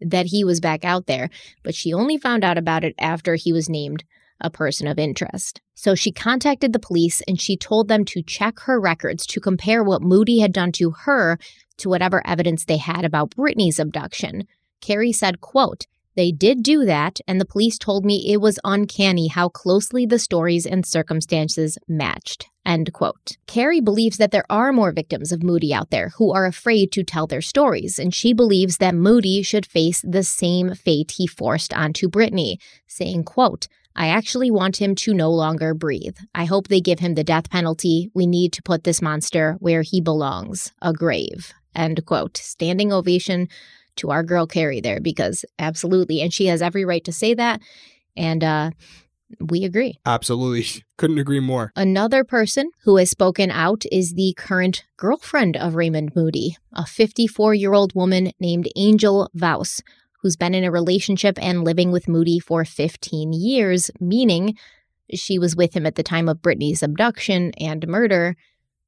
that he was back out there, but she only found out about it after he was named a person of interest. So she contacted the police and she told them to check her records to compare what Moody had done to her to whatever evidence they had about Brittany's abduction. Carrie said, quote, they did do that, and the police told me it was uncanny how closely the stories and circumstances matched. End quote. Carrie believes that there are more victims of Moody out there who are afraid to tell their stories, and she believes that Moody should face the same fate he forced onto Brittany, saying, quote, I actually want him to no longer breathe. I hope they give him the death penalty. We need to put this monster where he belongs a grave. End quote. Standing ovation to our girl Carrie there because absolutely. And she has every right to say that. And uh, we agree. Absolutely. Couldn't agree more. Another person who has spoken out is the current girlfriend of Raymond Moody, a 54 year old woman named Angel Vouse who's been in a relationship and living with Moody for 15 years, meaning she was with him at the time of Brittany's abduction and murder.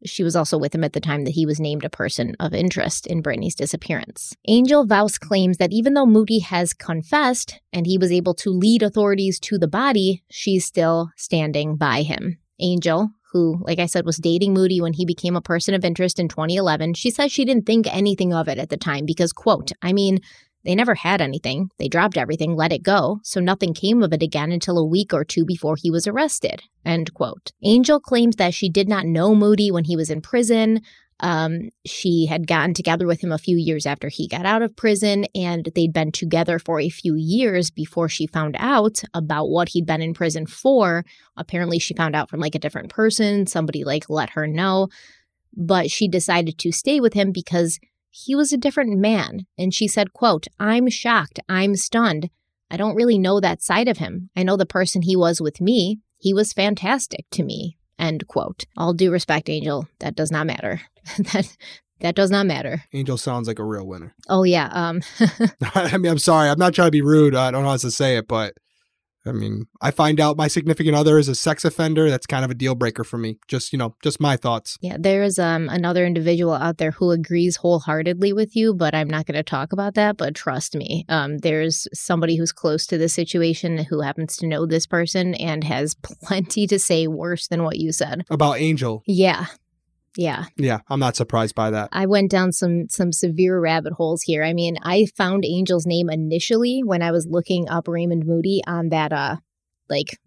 She was also with him at the time that he was named a person of interest in Brittany's disappearance. Angel Vouse claims that even though Moody has confessed and he was able to lead authorities to the body, she's still standing by him. Angel, who, like I said, was dating Moody when he became a person of interest in 2011, she says she didn't think anything of it at the time because, quote, I mean, they never had anything. They dropped everything, let it go, so nothing came of it again until a week or two before he was arrested. End quote. Angel claims that she did not know Moody when he was in prison. Um, she had gotten together with him a few years after he got out of prison, and they'd been together for a few years before she found out about what he'd been in prison for. Apparently, she found out from like a different person. Somebody like let her know. But she decided to stay with him because he was a different man. And she said, quote, I'm shocked. I'm stunned. I don't really know that side of him. I know the person he was with me. He was fantastic to me. End quote. All due respect, Angel. That does not matter. that that does not matter. Angel sounds like a real winner. Oh yeah. Um I mean, I'm sorry. I'm not trying to be rude. I don't know how to say it, but I mean, I find out my significant other is a sex offender. That's kind of a deal breaker for me. Just, you know, just my thoughts. Yeah, there is um another individual out there who agrees wholeheartedly with you, but I'm not going to talk about that, but trust me. Um there's somebody who's close to this situation who happens to know this person and has plenty to say worse than what you said. About Angel. Yeah. Yeah. Yeah, I'm not surprised by that. I went down some some severe rabbit holes here. I mean, I found Angel's name initially when I was looking up Raymond Moody on that uh like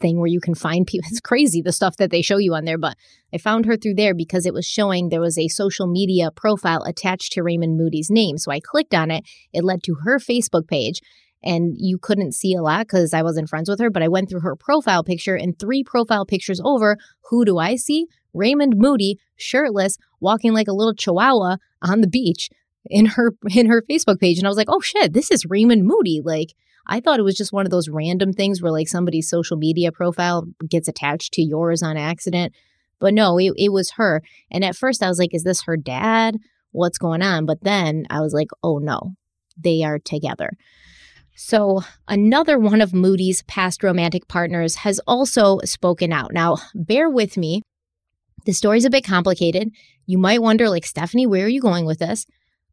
thing where you can find people. It's crazy the stuff that they show you on there, but I found her through there because it was showing there was a social media profile attached to Raymond Moody's name. So I clicked on it. It led to her Facebook page and you couldn't see a lot because I wasn't friends with her, but I went through her profile picture and three profile pictures over. Who do I see? Raymond Moody, shirtless, walking like a little chihuahua on the beach in her in her Facebook page. And I was like, oh shit, this is Raymond Moody. Like I thought it was just one of those random things where like somebody's social media profile gets attached to yours on accident. But no, it, it was her. And at first I was like, is this her dad? What's going on? But then I was like, oh no, they are together. So, another one of Moody's past romantic partners has also spoken out. Now, bear with me. The story's a bit complicated. You might wonder, like, Stephanie, where are you going with this?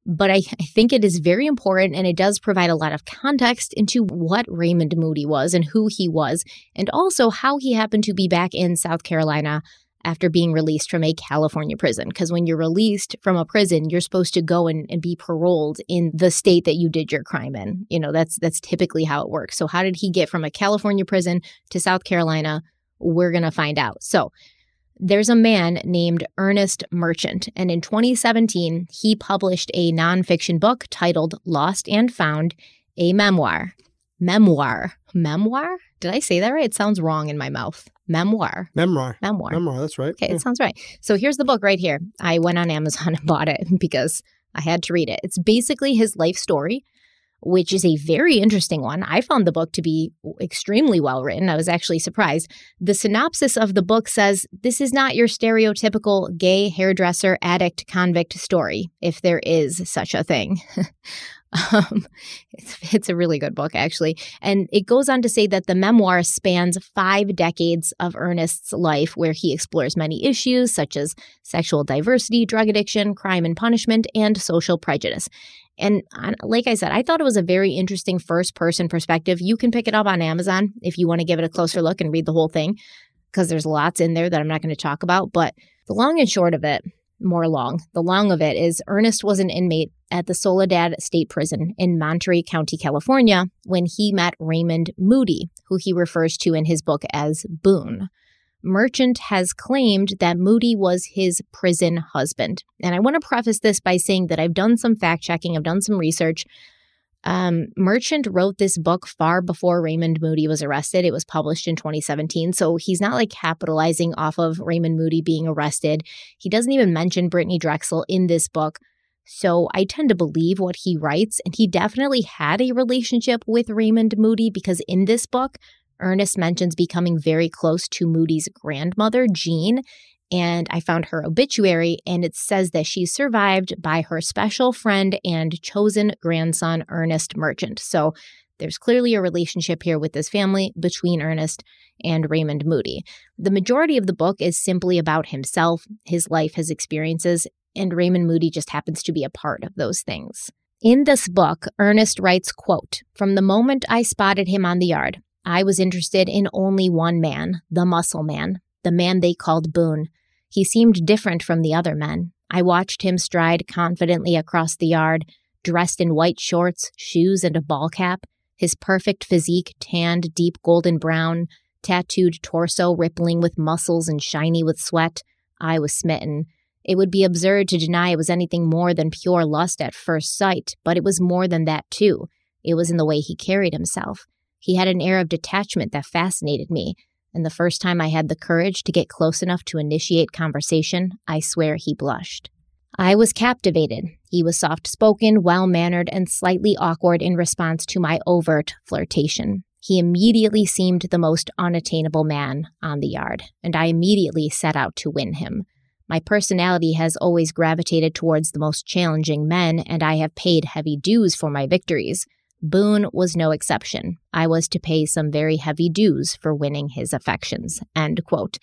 But I, I, think it is very important and it does provide a lot of context into what Raymond Moody was and who he was, and also how he happened to be back in South Carolina after being released from a California prison. Because when you're released from a prison, you're supposed to go and, and be paroled in the state that you did your crime in. You know, that's that's typically how it works. So how did he get from a California prison to South Carolina? We're gonna find out. So there's a man named Ernest Merchant, and in 2017, he published a nonfiction book titled Lost and Found, a memoir. Memoir. Memoir? Did I say that right? It sounds wrong in my mouth memoir. Memoir. Memoir. Memoir, that's right. Okay, Yeah. it sounds right. So here's the book right here. I went on Amazon and bought it because I had to read it. It's basically his life story, which is a very interesting one. I found the book to be extremely well written. I was actually surprised. The synopsis of the book says this is not your stereotypical gay hairdresser, addict, convict story, if there is such a thing. Um, it's, it's a really good book, actually. And it goes on to say that the memoir spans five decades of Ernest's life, where he explores many issues such as sexual diversity, drug addiction, crime and punishment, and social prejudice. And like I said, I thought it was a very interesting first person perspective. You can pick it up on Amazon if you want to give it a closer look and read the whole thing, because there's lots in there that I'm not going to talk about. But the long and short of it, more long. The long of it is Ernest was an inmate at the Soledad State Prison in Monterey County, California, when he met Raymond Moody, who he refers to in his book as Boone. Merchant has claimed that Moody was his prison husband. And I want to preface this by saying that I've done some fact checking, I've done some research. Um, Merchant wrote this book far before Raymond Moody was arrested. It was published in 2017. So he's not like capitalizing off of Raymond Moody being arrested. He doesn't even mention Brittany Drexel in this book. So I tend to believe what he writes. And he definitely had a relationship with Raymond Moody because in this book, Ernest mentions becoming very close to Moody's grandmother, Jean, and I found her obituary, and it says that she's survived by her special friend and chosen grandson, Ernest Merchant. So There's clearly a relationship here with this family between Ernest and Raymond Moody. The majority of the book is simply about himself, his life, his experiences, and Raymond Moody just happens to be a part of those things. In this book, Ernest writes, quote, From the moment I spotted him on the yard, I was interested in only one man, the muscle man, the man they called Boone. He seemed different from the other men. I watched him stride confidently across the yard, dressed in white shorts, shoes, and a ball cap, his perfect physique tanned deep golden brown, tattooed torso rippling with muscles and shiny with sweat. I was smitten. It would be absurd to deny it was anything more than pure lust at first sight, but it was more than that, too. It was in the way he carried himself. He had an air of detachment that fascinated me, and the first time I had the courage to get close enough to initiate conversation, I swear he blushed. I was captivated. He was soft spoken, well mannered, and slightly awkward in response to my overt flirtation. He immediately seemed the most unattainable man on the yard, and I immediately set out to win him. My personality has always gravitated towards the most challenging men, and I have paid heavy dues for my victories. Boone was no exception. I was to pay some very heavy dues for winning his affections. End quote.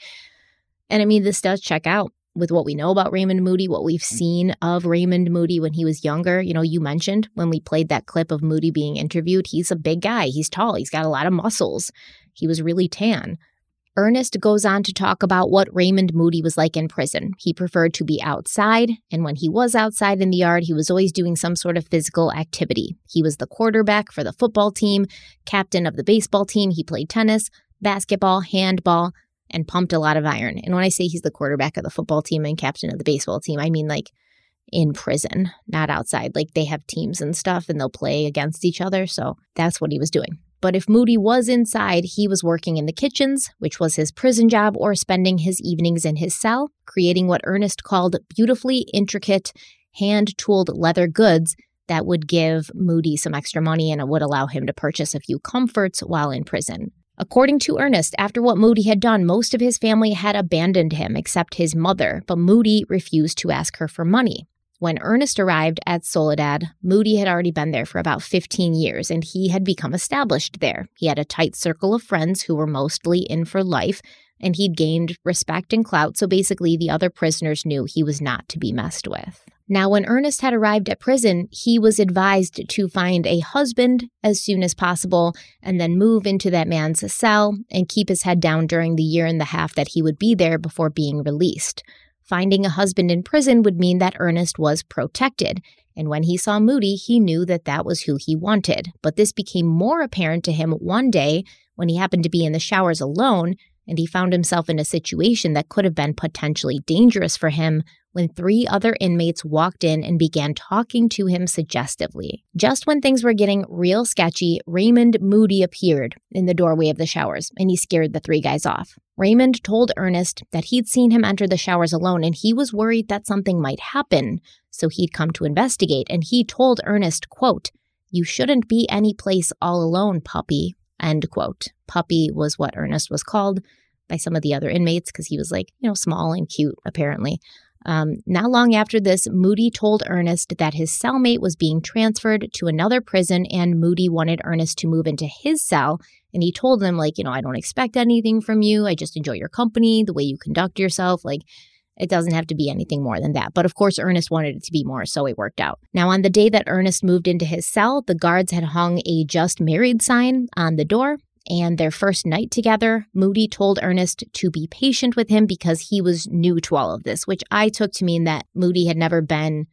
And I mean, this does check out with what we know about Raymond Moody, what we've seen of Raymond Moody when he was younger. You know, you mentioned when we played that clip of Moody being interviewed, he's a big guy. He's tall. He's got a lot of muscles. He was really tan. Ernest goes on to talk about what Raymond Moody was like in prison. He preferred to be outside, and when he was outside in the yard, he was always doing some sort of physical activity. He was the quarterback for the football team, captain of the baseball team, he played tennis, basketball, handball, and pumped a lot of iron. And when I say he's the quarterback of the football team and captain of the baseball team, I mean like in prison, not outside. Like they have teams and stuff and they'll play against each other. So that's what he was doing. But if Moody was inside, he was working in the kitchens, which was his prison job, or spending his evenings in his cell, creating what Ernest called beautifully intricate, hand tooled leather goods that would give Moody some extra money and it would allow him to purchase a few comforts while in prison. According to Ernest, after what Moody had done, most of his family had abandoned him except his mother, but Moody refused to ask her for money. When Ernest arrived at Soledad, Moody had already been there for about 15 years and he had become established there. He had a tight circle of friends who were mostly in for life, and he'd gained respect and clout, so basically the other prisoners knew he was not to be messed with. Now, when Ernest had arrived at prison, he was advised to find a husband as soon as possible and then move into that man's cell and keep his head down during the year and a half that he would be there before being released. Finding a husband in prison would mean that Ernest was protected, and when he saw Moody, he knew that that was who he wanted. But this became more apparent to him one day when he happened to be in the showers alone and he found himself in a situation that could have been potentially dangerous for him when three other inmates walked in and began talking to him suggestively. Just when things were getting real sketchy, Raymond Moody appeared in the doorway of the showers and he scared the three guys off. Raymond told Ernest that he'd seen him enter the showers alone and he was worried that something might happen, so he'd come to investigate and he told Ernest, quote, "You shouldn't be any place all alone, puppy." End quote. Puppy was what Ernest was called by some of the other inmates because he was like, you know, small and cute, apparently. Um, not long after this, Moody told Ernest that his cellmate was being transferred to another prison and Moody wanted Ernest to move into his cell. And he told him, like, you know, I don't expect anything from you. I just enjoy your company, the way you conduct yourself. Like, it doesn't have to be anything more than that. But of course, Ernest wanted it to be more, so it worked out. Now, on the day that Ernest moved into his cell, the guards had hung a just married sign on the door and their first night together, Moody told Ernest to be patient with him because he was new to all of this, which I took to mean that Moody had never been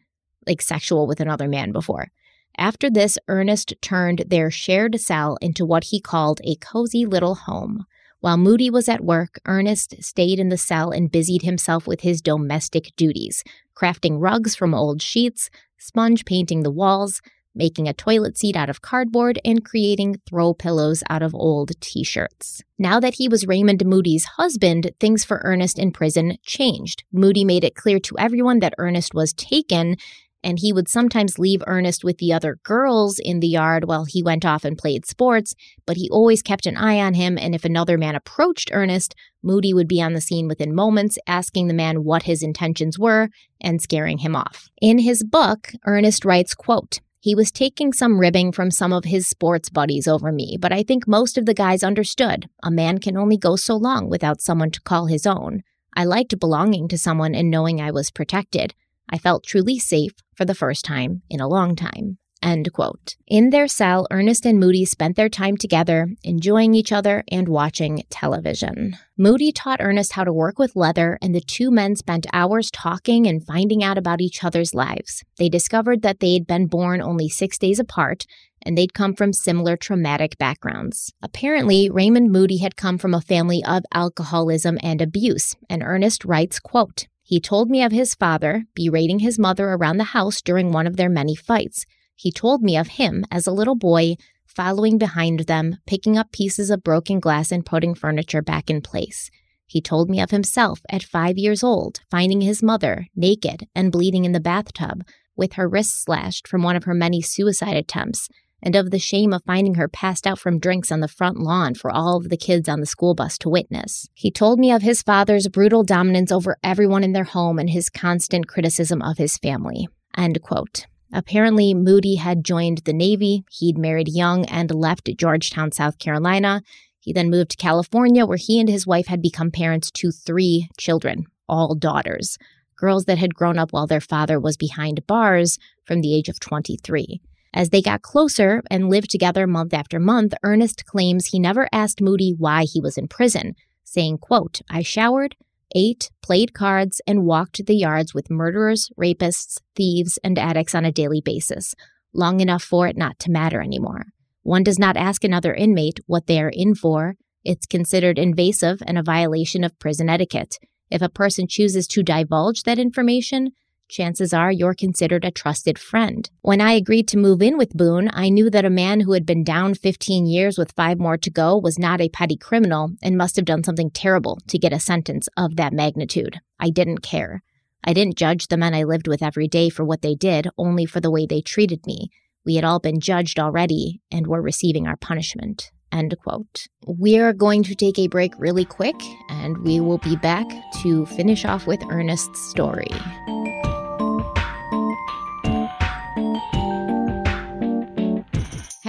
like sexual with another man before. After this, Ernest turned their shared cell into what he called a cozy little home. While Moody was at work, Ernest stayed in the cell and busied himself with his domestic duties, crafting rugs from old sheets, sponge painting the walls, making a toilet seat out of cardboard, and creating throw pillows out of old t shirts. Now that he was Raymond Moody's husband, things for Ernest in prison changed. Moody made it clear to everyone that Ernest was taken and he would sometimes leave Ernest with the other girls in the yard while he went off and played sports, but he always kept an eye on him, and if another man approached Ernest, Moody would be on the scene within moments, asking the man what his intentions were and scaring him off. In his book, Ernest writes, quote, He was taking some ribbing from some of his sports buddies over me, but I think most of the guys understood a man can only go so long without someone to call his own. I liked belonging to someone and knowing I was protected. I felt truly safe for the first time in a long time. End quote. In their cell, Ernest and Moody spent their time together, enjoying each other and watching television. Moody taught Ernest how to work with leather, and the two men spent hours talking and finding out about each other's lives. They discovered that they'd been born only six days apart, and they'd come from similar traumatic backgrounds. Apparently, Raymond Moody had come from a family of alcoholism and abuse, and Ernest writes, quote, he told me of his father berating his mother around the house during one of their many fights. He told me of him as a little boy following behind them, picking up pieces of broken glass and putting furniture back in place. He told me of himself at five years old, finding his mother naked and bleeding in the bathtub, with her wrists slashed from one of her many suicide attempts, and of the shame of finding her passed out from drinks on the front lawn for all of the kids on the school bus to witness. He told me of his father's brutal dominance over everyone in their home and his constant criticism of his family. End quote. Apparently, Moody had joined the Navy. He'd married young and left Georgetown, South Carolina. He then moved to California, where he and his wife had become parents to three children, all daughters, girls that had grown up while their father was behind bars from the age of 23. As they got closer and lived together month after month, Ernest claims he never asked Moody why he was in prison, saying, quote, I showered, ate, played cards, and walked the yards with murderers, rapists, thieves, and addicts on a daily basis, long enough for it not to matter anymore. One does not ask another inmate what they are in for. It's considered invasive and a violation of prison etiquette. If a person chooses to divulge that information, chances are you're considered a trusted friend. When I agreed to move in with Boone, I knew that a man who had been down 15 years with five more to go was not a petty criminal and must have done something terrible to get a sentence of that magnitude. I didn't care. I didn't judge the men I lived with every day for what they did, only for the way they treated me. We had all been judged already and were receiving our punishment. End quote. We're going to take a break really quick and we will be back to finish off with Ernest's story.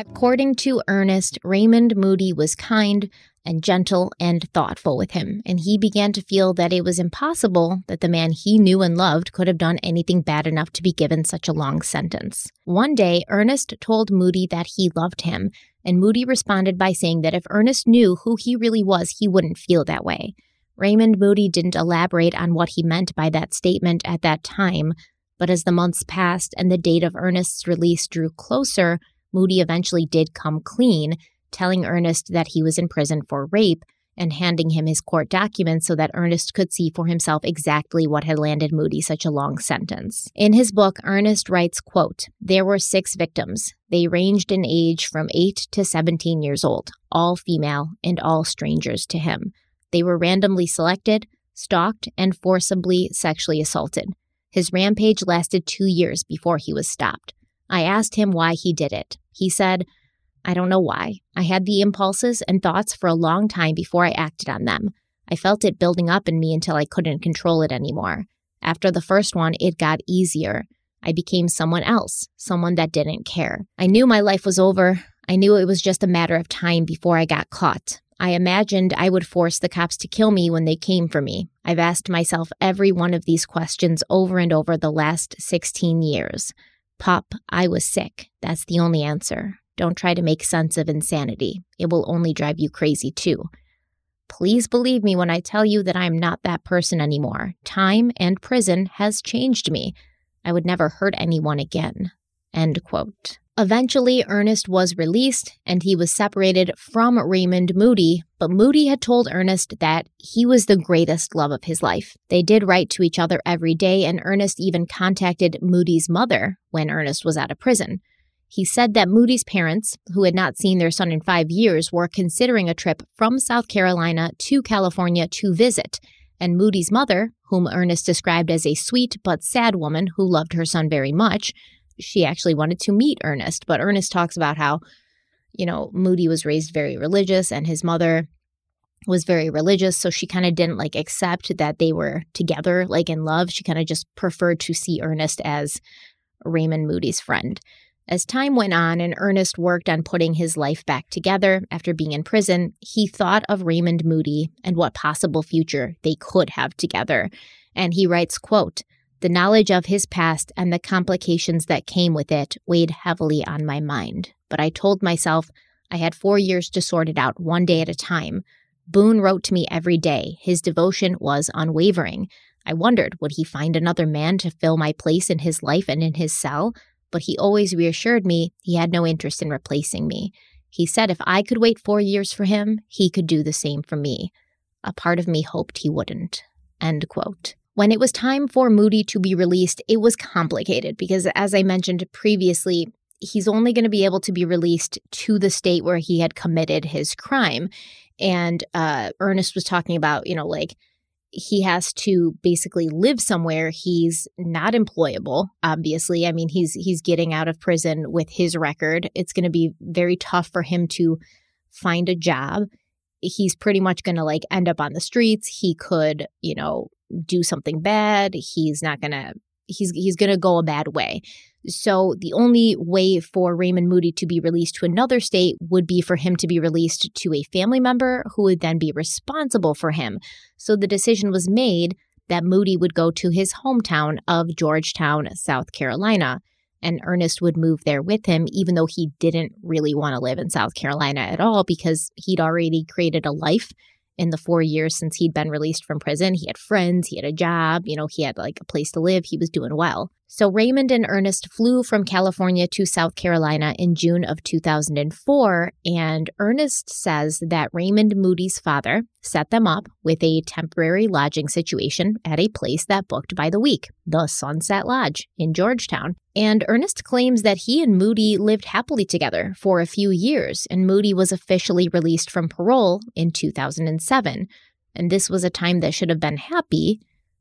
According to Ernest, Raymond Moody was kind and gentle and thoughtful with him, and he began to feel that it was impossible that the man he knew and loved could have done anything bad enough to be given such a long sentence. One day, Ernest told Moody that he loved him, and Moody responded by saying that if Ernest knew who he really was, he wouldn't feel that way. Raymond Moody didn't elaborate on what he meant by that statement at that time, but as the months passed and the date of Ernest's release drew closer, Moody eventually did come clean, telling Ernest that he was in prison for rape and handing him his court documents so that Ernest could see for himself exactly what had landed Moody such a long sentence. In his book, Ernest writes, quote, There were six victims. They ranged in age from 8 to 17 years old, all female and all strangers to him. They were randomly selected, stalked, and forcibly sexually assaulted. His rampage lasted two years before he was stopped. I asked him why he did it. He said, I don't know why. I had the impulses and thoughts for a long time before I acted on them. I felt it building up in me until I couldn't control it anymore. After the first one, it got easier. I became someone else, someone that didn't care. I knew my life was over. I knew it was just a matter of time before I got caught. I imagined I would force the cops to kill me when they came for me. I've asked myself every one of these questions over and over the last 16 years. Pop, I was sick. That's the only answer. Don't try to make sense of insanity. It will only drive you crazy too. Please believe me when I tell you that I'm not that person anymore. Time and prison has changed me. I would never hurt anyone again. End quote. Eventually, Ernest was released and he was separated from Raymond Moody, but Moody had told Ernest that he was the greatest love of his life. They did write to each other every day, and Ernest even contacted Moody's mother when Ernest was out of prison. He said that Moody's parents, who had not seen their son in five years, were considering a trip from South Carolina to California to visit. And Moody's mother, whom Ernest described as a sweet but sad woman who loved her son very much, she actually wanted to meet Ernest. But Ernest talks about how, you know, Moody was raised very religious and his mother was very religious. So she kind of didn't like accept that they were together, like in love. She kind of just preferred to see Ernest as Raymond Moody's friend. As time went on and Ernest worked on putting his life back together after being in prison, he thought of Raymond Moody and what possible future they could have together. And he writes, quote, the knowledge of his past and the complications that came with it weighed heavily on my mind. But I told myself I had four years to sort it out one day at a time. Boone wrote to me every day. His devotion was unwavering. I wondered, would he find another man to fill my place in his life and in his cell? But he always reassured me he had no interest in replacing me. He said if I could wait four years for him, he could do the same for me. A part of me hoped he wouldn't. End quote. When it was time for Moody to be released, it was complicated because, as I mentioned previously, he's only going to be able to be released to the state where he had committed his crime. And uh, Ernest was talking about, you know, like he has to basically live somewhere. He's not employable, obviously. I mean, he's he's getting out of prison with his record. It's going to be very tough for him to find a job. He's pretty much going to like end up on the streets. He could, you know, do something bad. He's not going to he's he's going to go a bad way. So the only way for Raymond Moody to be released to another state would be for him to be released to a family member who would then be responsible for him. So the decision was made that Moody would go to his hometown of Georgetown, South Carolina, and Ernest would move there with him, even though he didn't really want to live in South Carolina at all because he'd already created a life in the four years since he'd been released from prison. He had friends, he had a job, you know, he had like a place to live, he was doing well. So Raymond and Ernest flew from California to South Carolina in June of 2004. And Ernest says that Raymond Moody's father set them up with a temporary lodging situation at a place that booked by the week, the Sunset Lodge in Georgetown. And Ernest claims that he and Moody lived happily together for a few years, and Moody was officially released from parole in 2007. And this was a time that should have been happy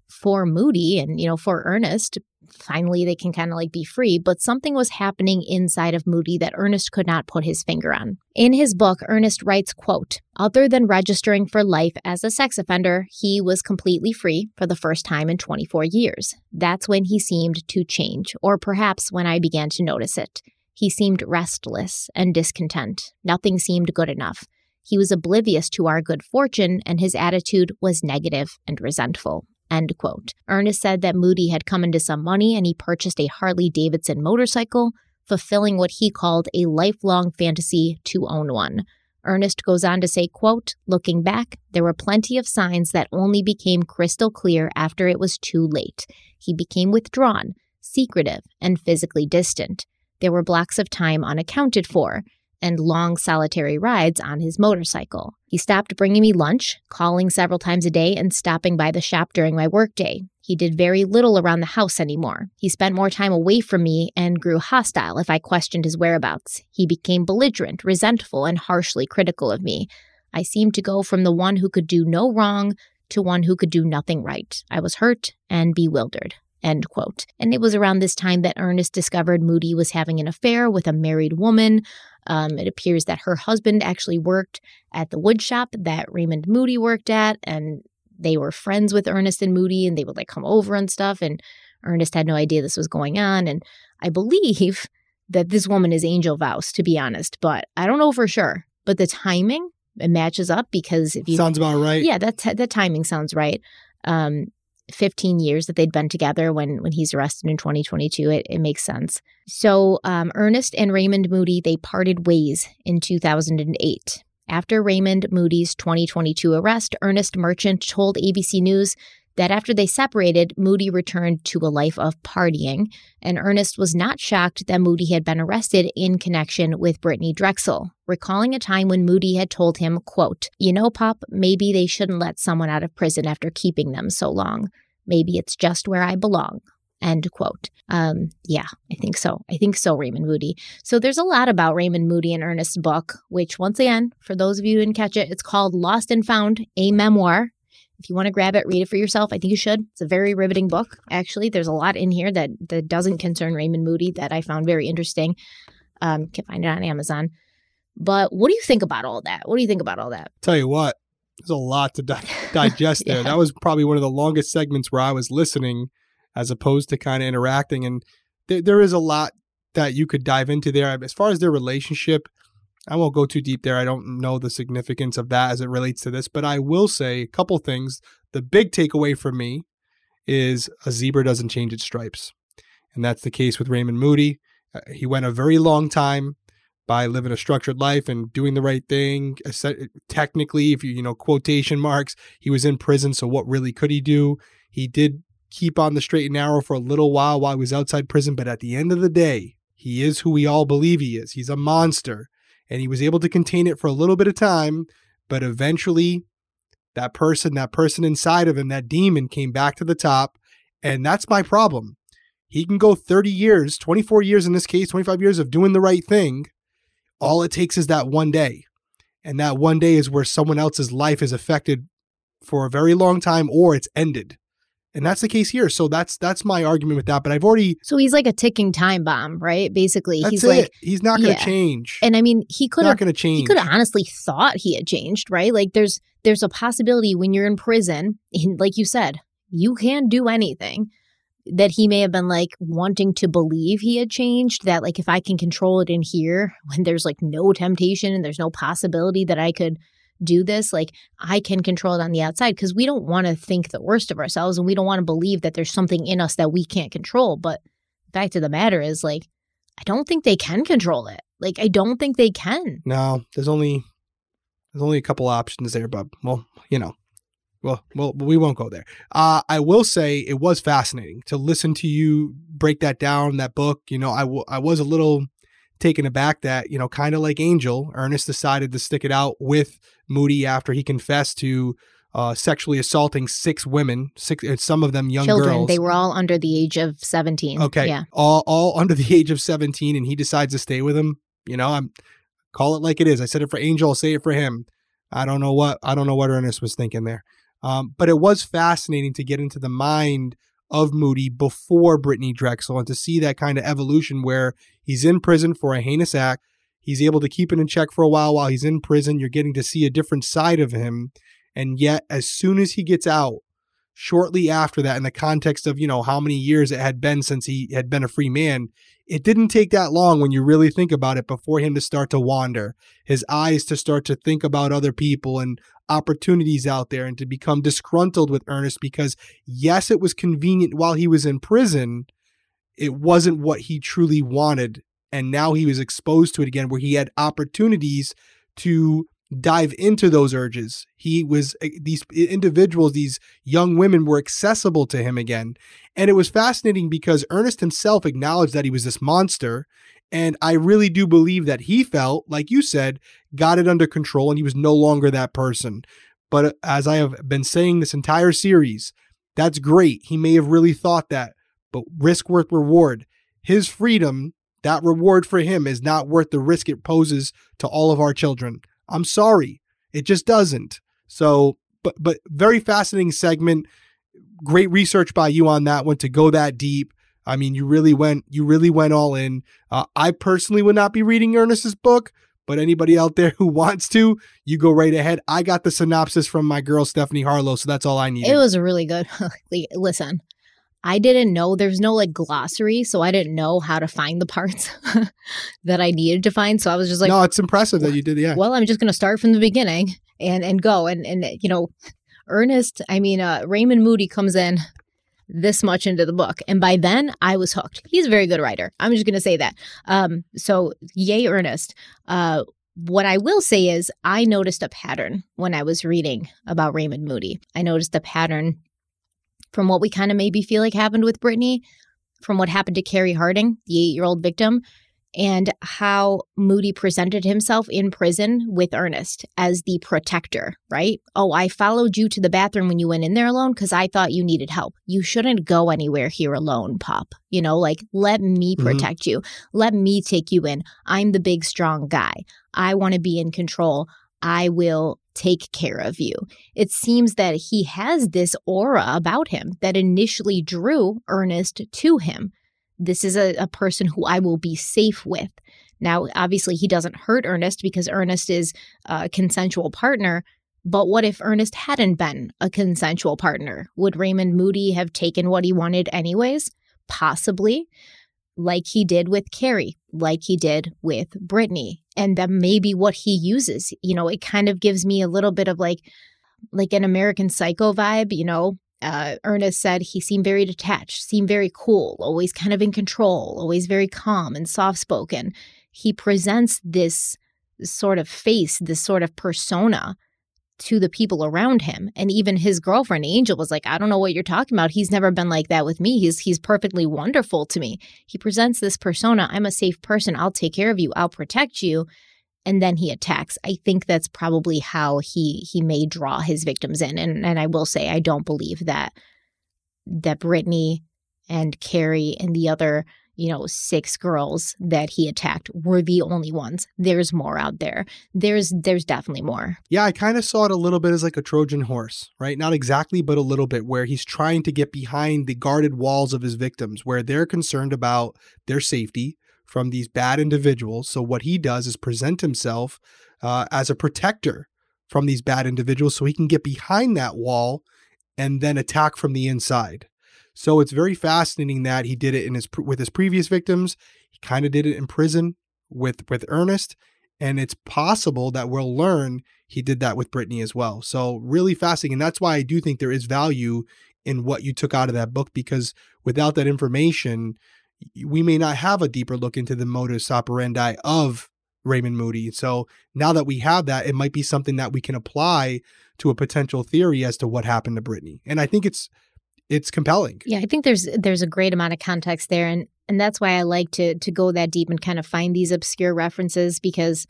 for Moody and, you know, for Ernest. Finally, they can kind of like be free, but something was happening inside of Moody that Ernest could not put his finger on. In his book, Ernest writes, quote, other than registering for life as a sex offender, he was completely free for the first time in 24 years. That's when he seemed to change, or perhaps when I began to notice it. He seemed restless and discontent. Nothing seemed good enough. He was oblivious to our good fortune, and his attitude was negative and resentful. End quote. Ernest said that Moody had come into some money and he purchased a Harley Davidson motorcycle, fulfilling what he called a lifelong fantasy to own one. Ernest goes on to say, quote, looking back, there were plenty of signs that only became crystal clear after it was too late. He became withdrawn, secretive, and physically distant. There were blocks of time unaccounted for and long solitary rides on his motorcycle. He stopped bringing me lunch, calling several times a day, and stopping by the shop during my workday. He did very little around the house anymore. He spent more time away from me and grew hostile if I questioned his whereabouts. He became belligerent, resentful, and harshly critical of me. I seemed to go from the one who could do no wrong to one who could do nothing right. I was hurt and bewildered. End quote. And it was around this time that Ernest discovered Moody was having an affair with a married woman. Um, it appears that her husband actually worked at the wood shop that Raymond Moody worked at, and they were friends with Ernest and Moody, and they would like come over and stuff. And Ernest had no idea this was going on. And I believe that this woman is Angel Vouse, to be honest, but I don't know for sure. But the timing it matches up because if you sounds about right, yeah, that the timing sounds right. Um, 15 years that they'd been together when when he's arrested in 2022 it, it makes sense. So um, ernest and raymond moody they parted ways in 2008 after raymond moody's 2022 arrest ernest merchant told abc news that after they separated, Moody returned to a life of partying, and Ernest was not shocked that Moody had been arrested in connection with Brittanee Drexel, recalling a time when Moody had told him, quote, You know, Pop, maybe they shouldn't let someone out of prison after keeping them so long. Maybe it's just where I belong. End quote. Um, yeah, I think so. I think so, Raymond Moody. So there's a lot about Raymond Moody in Ernest's book, which once again, for those of you who didn't catch it, it's called Lost and Found, a memoir. If you want to grab it, read it for yourself. I think you should. It's a very riveting book, actually. There's a lot in here that, that doesn't concern Raymond Moody that I found very interesting. Um, can find it on Amazon. But what do you think about all that? What do you think about all that? Tell you what, there's a lot to di- digest yeah. there. That was probably one of the longest segments where I was listening as opposed to kind of interacting. And th- there is a lot that you could dive into there. As far as their relationship, I won't go too deep there. I don't know the significance of that as it relates to this, but I will say a couple things. The big takeaway for me is a zebra doesn't change its stripes. And that's the case with Raymond Moody. Uh, he went a very long time by living a structured life and doing the right thing. Technically, if you, you know, quotation marks, he was in prison. So what really could he do? He did keep on the straight and narrow for a little while while he was outside prison. But at the end of the day, he is who we all believe he is. He's a monster. And he was able to contain it for a little bit of time. But eventually, that person, that person inside of him, that demon came back to the top. And that's my problem. He can go 30 years, 24 years in this case, 25 years of doing the right thing. All it takes is that one day. And that one day is where someone else's life is affected for a very long time or it's ended. And that's the case here. So that's that's my argument with that. But I've already So he's like a ticking time bomb, right? Basically. That's he's it. like he's not gonna yeah. change. And I mean he could not gonna change. he could have honestly thought he had changed, right? Like there's there's a possibility when you're in prison, and like you said, you can do anything that he may have been like wanting to believe he had changed that like if i can control it in here when there's like no temptation and there's no possibility that i could do this like i can control it on the outside because we don't want to think the worst of ourselves and we don't want to believe that there's something in us that we can't control but the fact of the matter is like i don't think they can control it like i don't think they can No, there's only there's only a couple options there, but well, you know, well, well, we won't go there. Uh, I will say it was fascinating to listen to you break that down. That book, you know, I, w- I was a little taken aback that you know, kind of like Angel, Ernest decided to stick it out with Moody after he confessed to uh, sexually assaulting six women, six, uh, some of them young children girls. they were all under the age of 17 Okay. yeah All all under the age of 17 and he decides to stay with him. You know, I'm call it like it is. I said it for Angel, I'll say it for him. I don't know what I don't know what Ernest was thinking there. Um, but it was fascinating to get into the mind of Moody before Brittanee Drexel and to see that kind of evolution where he's in prison for a heinous act. He's able to keep it in check for a while while he's in prison. You're getting to see a different side of him. And yet, as soon as he gets out, shortly after that, in the context of, you know, how many years it had been since he had been a free man, it didn't take that long when you really think about it before him to start to wander, his eyes to start to think about other people and opportunities out there and to become disgruntled with Ernest because, yes, it was convenient while he was in prison. It wasn't what he truly wanted. And now he was exposed to it again, where he had opportunities to dive into those urges. He was eh, these individuals, these young women were accessible to him again. And it was fascinating because Ernest himself acknowledged that he was this monster. And I really do believe that he felt, like you said, got it under control and he was no longer that person. But uh, as I have been saying this entire series, that's great. He may have really thought that, but risk worth reward. His freedom, that reward for him is not worth the risk it poses to all of our children. I'm sorry. It just doesn't. So, but but very fascinating segment. Great research by you on that one to go that deep. I mean, you really went you really went all in. Uh, I personally would not be reading Ernest's book, but anybody out there who wants to, you go right ahead. I got the synopsis from my girl Stephanie Harlow, so that's all I need. it was a really good listen i didn't know there's no like glossary so i didn't know how to find the parts that i needed to find so i was just like no, it's impressive that you did. Yeah, well i'm just going to start from the beginning and and go and and you know ernest i mean uh raymond moody comes in this much into the book and by then i was hooked he's a very good writer i'm just going to say that um so yay ernest uh what I will say is, I noticed a pattern when I was reading about Raymond Moody. I noticed a pattern from what we kind of maybe feel like happened with Brittanee, from what happened to Carrie Harding, the eight year old victim, and how Moody presented himself in prison with Ernest as the protector, right? Oh, I followed you to the bathroom when you went in there alone because I thought you needed help. You shouldn't go anywhere here alone, Pop. You know, like, let me Mhm. protect you. Let me take you in. I'm the big, strong guy. I want to be in control. I will take care of you. It seems that he has this aura about him that initially drew Ernest to him. This is a, a person who I will be safe with. Now, obviously, he doesn't hurt Ernest because Ernest is a consensual partner. But what if Ernest hadn't been a consensual partner? Would Raymond Moody have taken what he wanted anyways? Possibly. Like he did with Carrie, like he did with Brittanee. And that may be what he uses. You know, it kind of gives me a little bit of like, like an American Psycho vibe, you know. Uh, Ernest said he seemed very detached, seemed very cool, always kind of in control, always very calm and soft spoken. He presents this sort of face, this sort of persona to the people around him. And even his girlfriend Angel was like, I don't know what you're talking about. He's never been like that with me. He's he's perfectly wonderful to me. He presents this persona, I'm a safe person. I'll take care of you. I'll protect you. And then he attacks. I think that's probably how he he may draw his victims in. And and I will say I don't believe that that Brittanee and Carrie and the other you know, six girls that he attacked were the only ones. There's more out there. There's there's definitely more. Yeah, I kind of saw it a little bit as like a Trojan horse, right? Not exactly, but a little bit where he's trying to get behind the guarded walls of his victims where they're concerned about their safety from these bad individuals. So what he does is present himself uh, as a protector from these bad individuals so he can get behind that wall and then attack from the inside. So it's very fascinating that he did it in his with his previous victims. He kind of did it in prison with with Ernest, and it's possible that we'll learn he did that with Brittanee as well. So really fascinating, and that's why I do think there is value in what you took out of that book because without that information, we may not have a deeper look into the modus operandi of Raymond Moody. So now that we have that, it might be something that we can apply to a potential theory as to what happened to Brittanee. And I think it's it's compelling. Yeah, I think there's there's a great amount of context there and and that's why I like to to go that deep and kind of find these obscure references because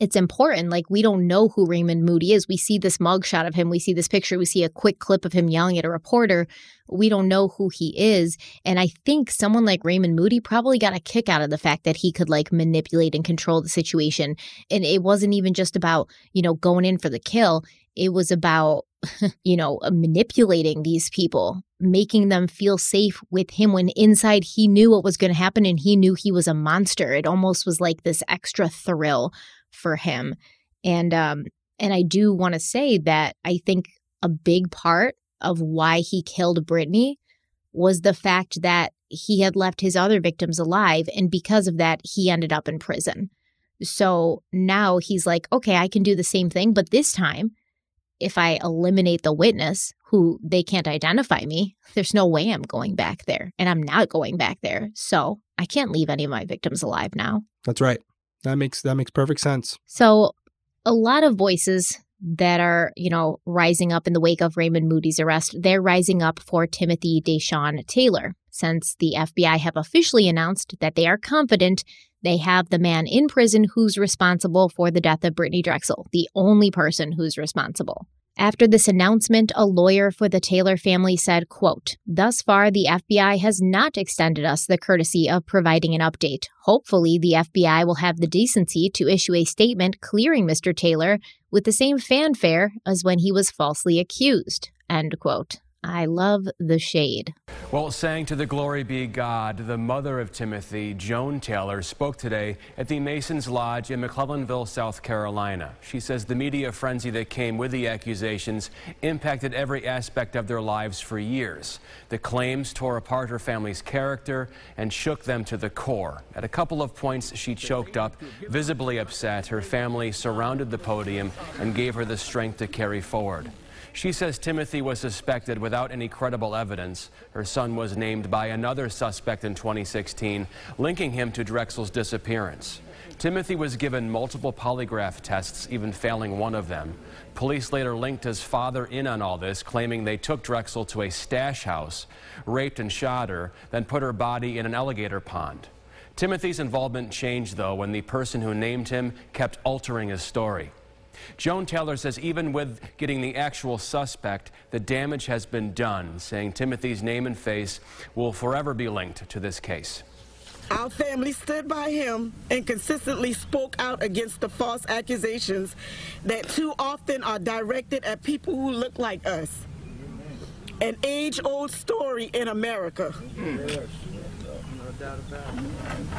it's important. Like we don't know who Raymond Moody is. We see this mugshot of him, we see this picture, we see a quick clip of him yelling at a reporter. We don't know who he is. And I think someone like Raymond Moody probably got a kick out of the fact that he could like manipulate and control the situation. And it wasn't even just about, you know, going in for the kill. It was about you know, manipulating these people, making them feel safe with him when inside he knew what was going to happen and he knew he was a monster. It almost was like this extra thrill for him. And um and I do want to say that I think a big part of why he killed Brittanee was the fact that he had left his other victims alive and because of that he ended up in prison. So now he's like, okay, I can do the same thing, but this time if I eliminate the witness who they can't identify me, there's no way I'm going back there. And I'm not going back there. So I can't leave any of my victims alive now. That's right. That makes that makes perfect sense. So a lot of voices that are, you know, rising up in the wake of Raymond Moody's arrest, they're rising up for Timothy Da'Shaun Taylor, since the FBI have officially announced that they are confident they have the man in prison who's responsible for the death of Brittanee Drexel, the only person who's responsible. After this announcement, a lawyer for the Taylor family said, quote, Thus far, the FBI has not extended us the courtesy of providing an update. Hopefully, the FBI will have the decency to issue a statement clearing Mr. Taylor with the same fanfare as when he was falsely accused. End quote. I love the shade. Well, saying to the glory be God, the mother of Timothy, Joan Taylor, spoke today at the Masons Lodge in McClellanville, South Carolina. She says the media frenzy that came with the accusations impacted every aspect of their lives for years. The claims tore apart her family's character and shook them to the core. At a couple of points, she choked up, visibly upset. Her family surrounded the podium and gave her the strength to carry forward. She says Timothy was suspected without any credible evidence. Her son was named by another suspect in 2016, linking him to Drexel's disappearance. Timothy was given multiple polygraph tests, even failing one of them. Police later linked his father in on all this, claiming they took Drexel to a stash house, raped and shot her, then put her body in an alligator pond. Timothy's involvement changed, though, when the person who named him kept altering his story. Joan Taylor says even with getting the actual suspect, the damage has been done, saying Timothy's name and face will forever be linked to this case. Our family stood by him and consistently spoke out against the false accusations that too often are directed at people who look like us. An age old story in America.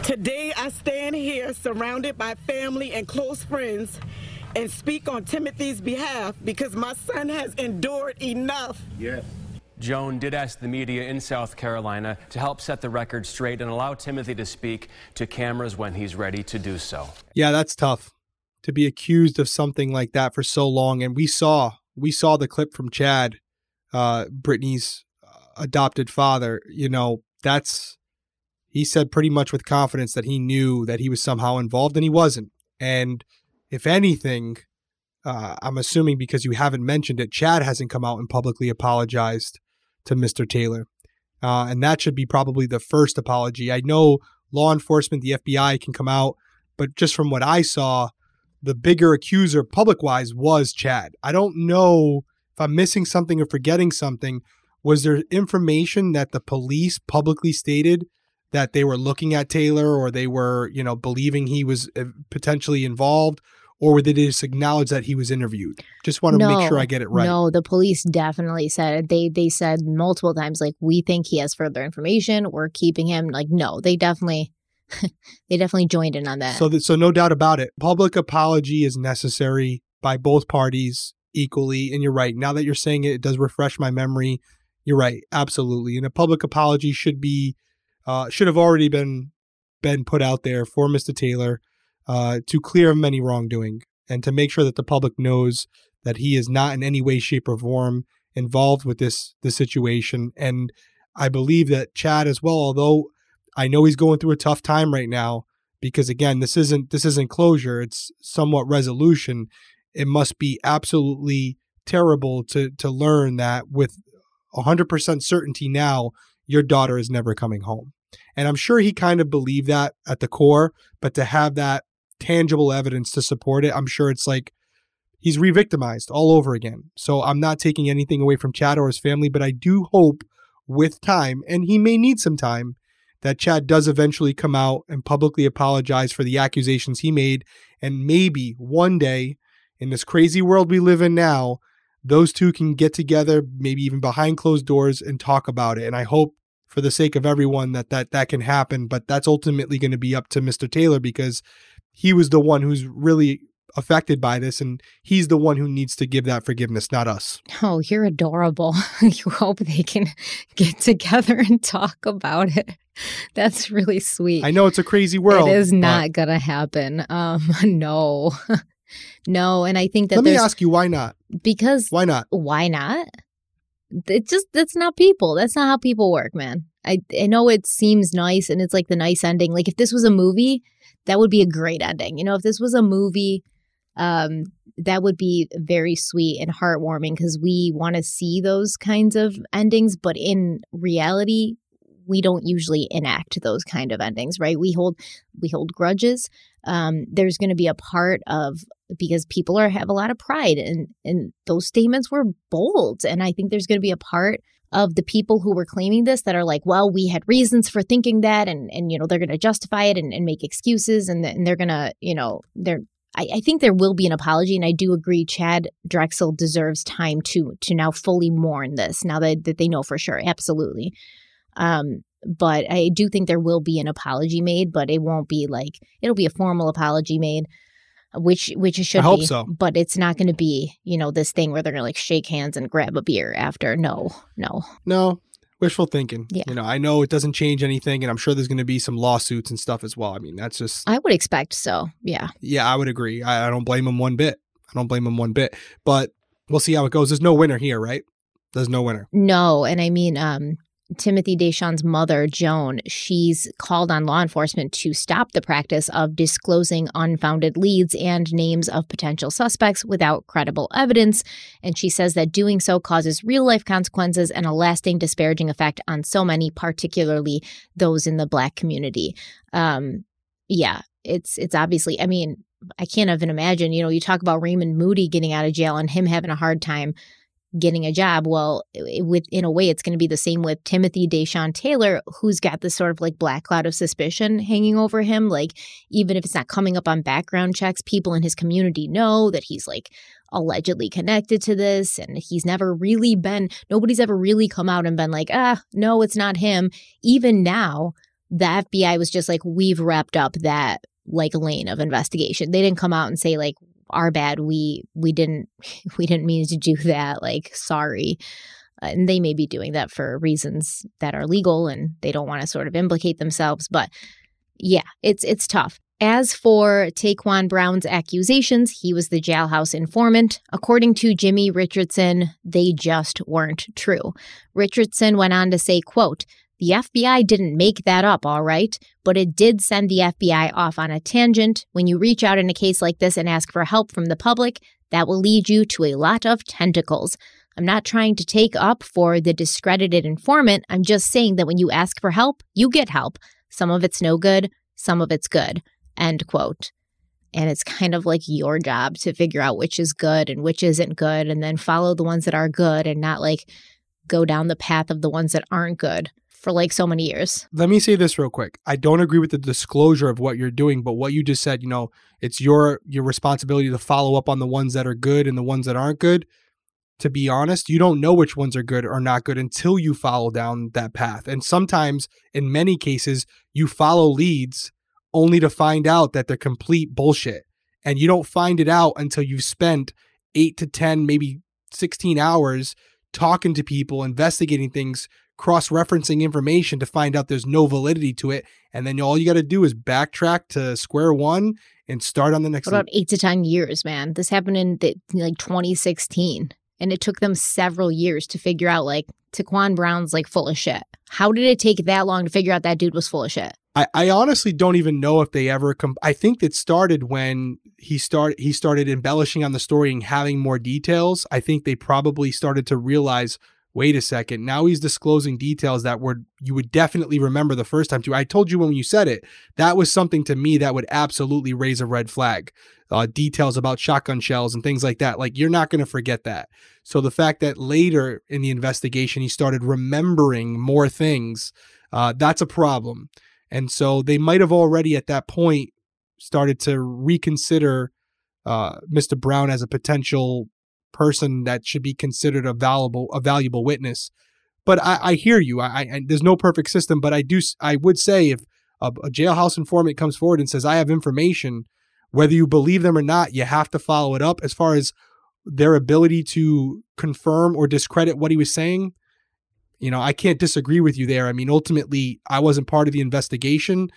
Today, I stand here surrounded by family and close friends and speak on Timothy's behalf because my son has endured enough. Yes. Joan did ask the media in South Carolina to help set the record straight and allow Timothy to speak to cameras when he's ready to do so. Yeah, that's tough to be accused of something like that for so long. And we saw we saw the clip from Chad, uh, Brittanee's adopted father. You know, that's he said pretty much with confidence that he knew that he was somehow involved and he wasn't. And if anything, uh, I'm assuming because you haven't mentioned it, Chad hasn't come out and publicly apologized to Mr. Taylor. Uh, and that should be probably the first apology. I know law enforcement, the FBI can come out, but just from what I saw, the bigger accuser public wise was Chad. I don't know if I'm missing something or forgetting something. Was there information that the police publicly stated that they were looking at Taylor or they were, you know, believing he was uh, potentially involved? Or did they just acknowledge that he was interviewed? Just want to no, make sure I get it right. No, the police definitely said they they said multiple times like we think he has further information. We're keeping him. Like no, they definitely they definitely joined in on that. So that, so no doubt about it. Public apology is necessary by both parties equally. And you're right. Now that you're saying it, it does refresh my memory. You're right. Absolutely. And a public apology should be uh, should have already been been put out there for Mr. Taylor uh, to clear him any wrongdoing and to make sure that the public knows that he is not in any way, shape, or form involved with this this situation. And I believe that Chad as well, although I know he's going through a tough time right now, because again, this isn't this isn't closure; it's somewhat resolution. It must be absolutely terrible to to learn that with 100% certainty now your daughter is never coming home. And I'm sure he kind of believed that at the core, but to have that tangible evidence to support it. I'm sure it's like he's re-victimized all over again. So I'm not taking anything away from Chad or his family, but I do hope with time, and he may need some time, that Chad does eventually come out and publicly apologize for the accusations he made. And maybe one day in this crazy world we live in now, those two can get together, maybe even behind closed doors and talk about it. And I hope for the sake of everyone that that, that can happen. But that's ultimately going to be up to Mr. Taylor because he was the one who's really affected by this and he's the one who needs to give that forgiveness not us. Oh you're adorable. You hope they can get together and talk about it. That's really sweet. I know it's a crazy world it is not gonna happen. Um no. No and i think that let me ask you why not? Because why not? why not? It just that's not people. That's not how people work man. I, I know it seems nice and it's like the nice ending. Like if this was a movie that would be a great ending. You know, if this was a movie, um, that would be very sweet and heartwarming because we want to see those kinds of endings. But in reality, we don't usually enact those kind of endings, right? We hold we hold grudges. Um, there's going to be a part of because people are have a lot of pride and and those statements were bold, and I think there's going to be a part of the people who were claiming this that are like, well, we had reasons for thinking that, and and you know they're going to justify it and, and make excuses, and, and they're going to you know they're. I, I think there will be an apology, and I do agree. Chad Drexel deserves time to to now fully mourn this. Now that that they know for sure, absolutely. Um, but I do think there will be an apology made, but it won't be like it'll be a formal apology made which which it should I hope be. so. But it's not going to be, you know, this thing where they're going to like shake hands and grab a beer after. No, no. No, wishful thinking. Yeah. You know, I know it doesn't change anything, and I'm sure there's going to be some lawsuits and stuff as well. I mean, that's just. I would expect so. Yeah. Yeah, I would agree. I, I don't blame him one bit. I don't blame him one bit. But we'll see how it goes. There's no winner here, right? There's no winner. No, and I mean, um, Timothy Da'Shaun's mother, Joan, she's called on law enforcement to stop the practice of disclosing unfounded leads and names of potential suspects without credible evidence. And she says that doing so causes real life consequences and a lasting disparaging effect on so many, particularly those in the Black community. Um, yeah, it's it's obviously. I mean, I can't even imagine. You know, you talk about Raymond Moody getting out of jail and him having a hard time getting a job. Well, with in a way, it's going to be the same with Timothy Da'Shaun Taylor, who's got this sort of like black cloud of suspicion hanging over him. Like, even if it's not coming up on background checks, people in his community know that he's like allegedly connected to this, and he's never really been. Nobody's ever really come out and been like, ah, no, it's not him. Even now, the FBI was just like, we've wrapped up that like lane of investigation. They didn't come out and say like our bad we we didn't we didn't mean to do that like sorry Uh, and they may be doing that for reasons that are legal and they don't want to sort of implicate themselves. But yeah, it's it's tough. As for Taquan Brown's accusations, he was the jailhouse informant. According to Jimmy Richardson, they just weren't true. Richardson went on to say, quote, the FBI didn't make that up, all right, but it did send the FBI off on a tangent. When you reach out in a case like this and ask for help from the public, that will lead you to a lot of tentacles. I'm not trying to take up for the discredited informant. I'm just saying that when you ask for help, you get help. Some of it's no good, some of it's good. End quote. And it's kind of like your job to figure out which is good and which isn't good, and then follow the ones that are good and not like go down the path of the ones that aren't good for like so many years. Let me say this real quick. I don't agree with the disclosure of what you're doing, but what you just said, you know, it's your your responsibility to follow up on the ones that are good and the ones that aren't good. To be honest, you don't know which ones are good or not good until you follow down that path. And sometimes, in many cases, you follow leads only to find out that they're complete bullshit. And you don't find it out until you've spent eight to 10, maybe 16 hours talking to people, investigating things, cross referencing information to find out there's no validity to it. And then all you got to do is backtrack to square one and start on the next about eight to 10 years, man? This happened in the, like 2016. And it took them several years to figure out like Taquan Brown's like full of shit. How did it take that long to figure out that dude was full of shit? I, I honestly don't even know if they ever com- I think it started when he started he started embellishing on the story and having more details. I think they probably started to realize, wait a second, now he's disclosing details that were you would definitely remember the first time too. I told you when you said it, that was something to me that would absolutely raise a red flag. Uh, details about shotgun shells and things like that. Like you're not going to forget that. So the fact that later in the investigation he started remembering more things, uh, that's a problem. And so they might have already at that point started to reconsider uh, Mr. Brown as a potential person that should be considered a valuable a valuable witness. But I, I hear you. I, I, there's no perfect system, but I do I would say if a, a jailhouse informant comes forward and says I have information, whether you believe them or not, you have to follow it up. As far as their ability to confirm or discredit what he was saying, you know, I can't disagree with you there. I mean, ultimately, I wasn't part of the investigation.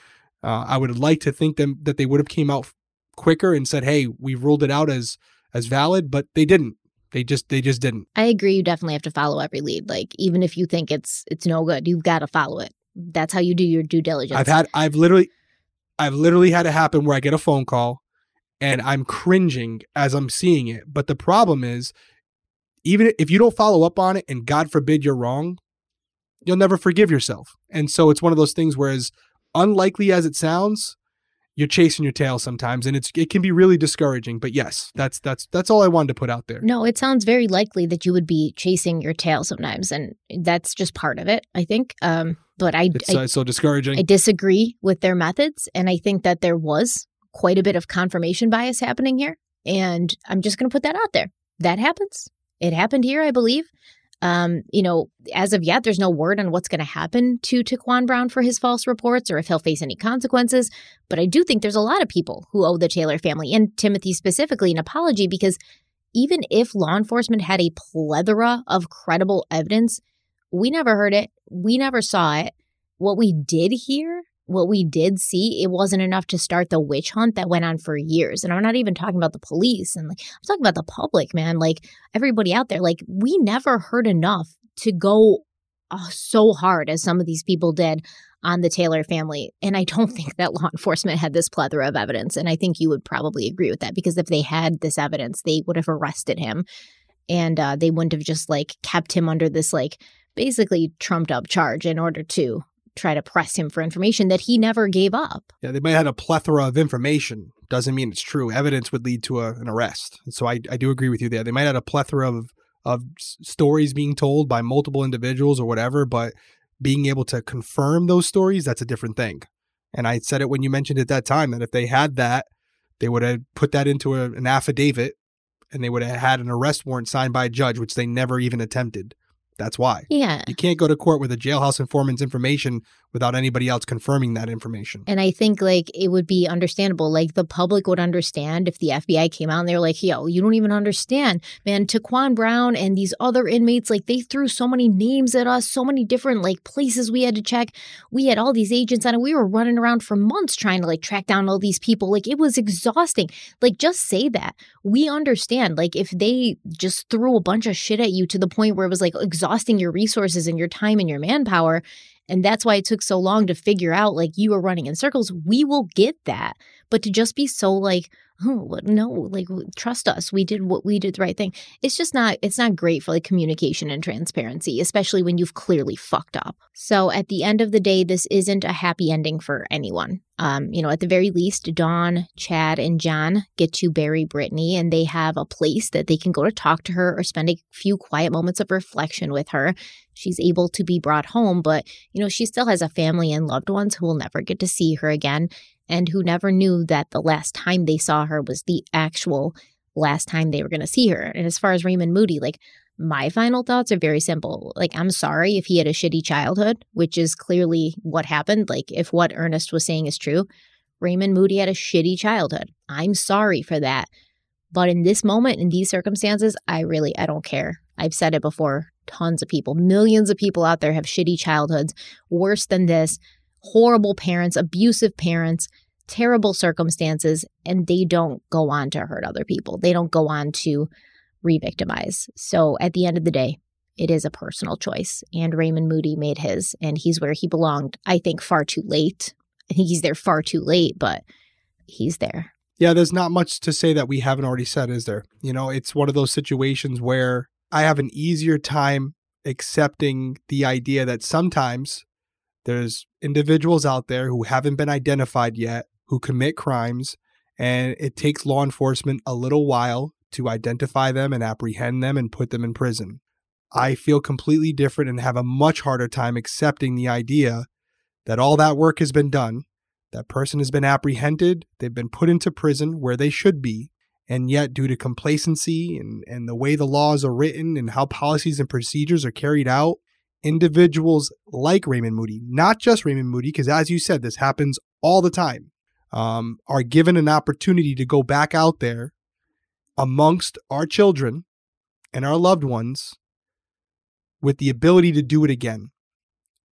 Uh, I would like to think them that they would have came out quicker and said, "Hey, we've ruled it out as as valid," but they didn't. They just they just didn't. I agree. You definitely have to follow every lead. Like even if you think it's it's no good, you've got to follow it. That's how you do your due diligence. I've had I've literally I've literally had it happen where I get a phone call and I'm cringing as I'm seeing it. But the problem is, even if you don't follow up on it, and God forbid you're wrong, you'll never forgive yourself. And so it's one of those things where, as unlikely as it sounds, you're chasing your tail sometimes, and it's it can be really discouraging. But yes, that's that's that's all I wanted to put out there. No, it sounds very likely that you would be chasing your tail sometimes, and that's just part of it. I think. Um, but I, it's I, uh, so discouraging. I disagree with their methods, and I think that there was quite a bit of confirmation bias happening here. And I'm just going to put that out there. That happens. It happened here, I believe. Um, you know, as of yet, there's no word on what's going to happen to Taquan Brown for his false reports or if he'll face any consequences. But I do think there's a lot of people who owe the Taylor family and Timothy specifically an apology because even if law enforcement had a plethora of credible evidence, we never heard it. We never saw it. What we did hear what we did see, it wasn't enough to start the witch hunt that went on for years. And I'm not even talking about the police and like I'm talking about the public, man. Like everybody out there, like we never heard enough to go uh, so hard as some of these people did on the Taylor family. And I don't think that law enforcement had this plethora of evidence. And I think you would probably agree with that because if they had this evidence, they would have arrested him and uh, they wouldn't have just like kept him under this like basically trumped up charge in order to try to press him for information that he never gave up. Yeah, they might have had a plethora of information. Doesn't mean it's true. Evidence would lead to a, an arrest. So I, I do agree with you there. They might have had a plethora of of stories being told by multiple individuals or whatever, but being able to confirm those stories, that's a different thing. And I said it when you mentioned at that time that if they had that, they would have put that into a, an affidavit and they would have had an arrest warrant signed by a judge, which they never even attempted. That's why. Yeah. You can't go to court with a jailhouse informant's information without anybody else confirming that information. And I think like it would be understandable. Like the public would understand if the FBI came out and they were like, yo, you don't even understand. Man, Taquan Brown and these other inmates, like they threw so many names at us, so many different like places we had to check. We had all these agents on it. We were running around for months trying to like track down all these people. Like it was exhausting. Like just say that. We understand. Like if they just threw a bunch of shit at you to the point where it was like exhausting your resources and your time and your manpower and that's why it took so long to figure out like you were running in circles. We will get that. But to just be so like, oh no like trust us we did what we did the right thing it's just not it's not great for like communication and transparency especially when you've clearly fucked up. So at the end of the day this isn't a happy ending for anyone. Um you know at the very least dawn chad and john get to bury brittany and they have a place that they can go to talk to her or spend a few quiet moments of reflection with her. She's able to be brought home but you know she still has a family and loved ones who will never get to see her again and who never knew that the last time they saw her was the actual last time they were going to see her. And as far as Raymond Moody, like my final thoughts are very simple. Like, I'm sorry if he had a shitty childhood, which is clearly what happened. Like, if what Ernest was saying is true, Raymond Moody had a shitty childhood. I'm sorry for that. But in this moment, in these circumstances, I really, I don't care. I've said it before. Tons of people, millions of people out there have shitty childhoods, worse than this horrible parents, abusive parents, terrible circumstances, and they don't go on to hurt other people. They don't go on to re victimize. So at the end of the day, it is a personal choice. And Raymond Moody made his, and he's where he belonged, I think, far too late. I think he's there far too late, but he's there. Yeah, there's not much to say that we haven't already said, is there? You know, it's one of those situations where I have an easier time accepting the idea that sometimes there's individuals out there who haven't been identified yet who commit crimes, and it takes law enforcement a little while to identify them and apprehend them and put them in prison. I feel completely different and have a much harder time accepting the idea that all that work has been done, that person has been apprehended, they've been put into prison where they should be, and yet due to complacency and, and the way the laws are written and how policies and procedures are carried out, individuals like Raymond Moody, not just Raymond Moody, because as you said, this happens all the time, um, are given an opportunity to go back out there amongst our children and our loved ones with the ability to do it again.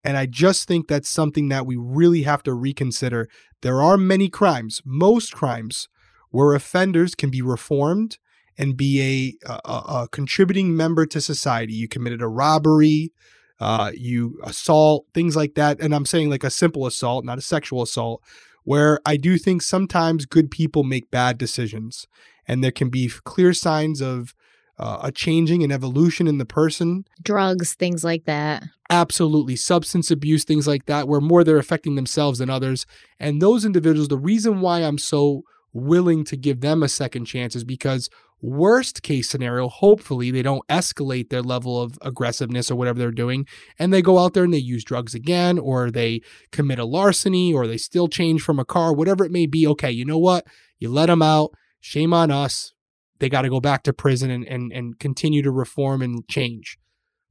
And I just think that's something that we really have to reconsider. There are many crimes, most crimes, where offenders can be reformed and be a, a, a contributing member to society. You committed a robbery, uh, you assault, things like that. And I'm saying like a simple assault, not a sexual assault, where I do think sometimes good people make bad decisions. And there can be clear signs of uh, a changing and evolution in the person. Drugs, things like that. Absolutely. Substance abuse, things like that, where more they're affecting themselves than others. And those individuals, the reason why I'm so willing to give them a second chance is because Worst case scenario, hopefully they don't escalate their level of aggressiveness or whatever they're doing, and they go out there and they use drugs again, or they commit a larceny, or they steal change from a car, whatever it may be. Okay, you know what? You let them out. Shame on us. They got to go back to prison and, and, and continue to reform and change.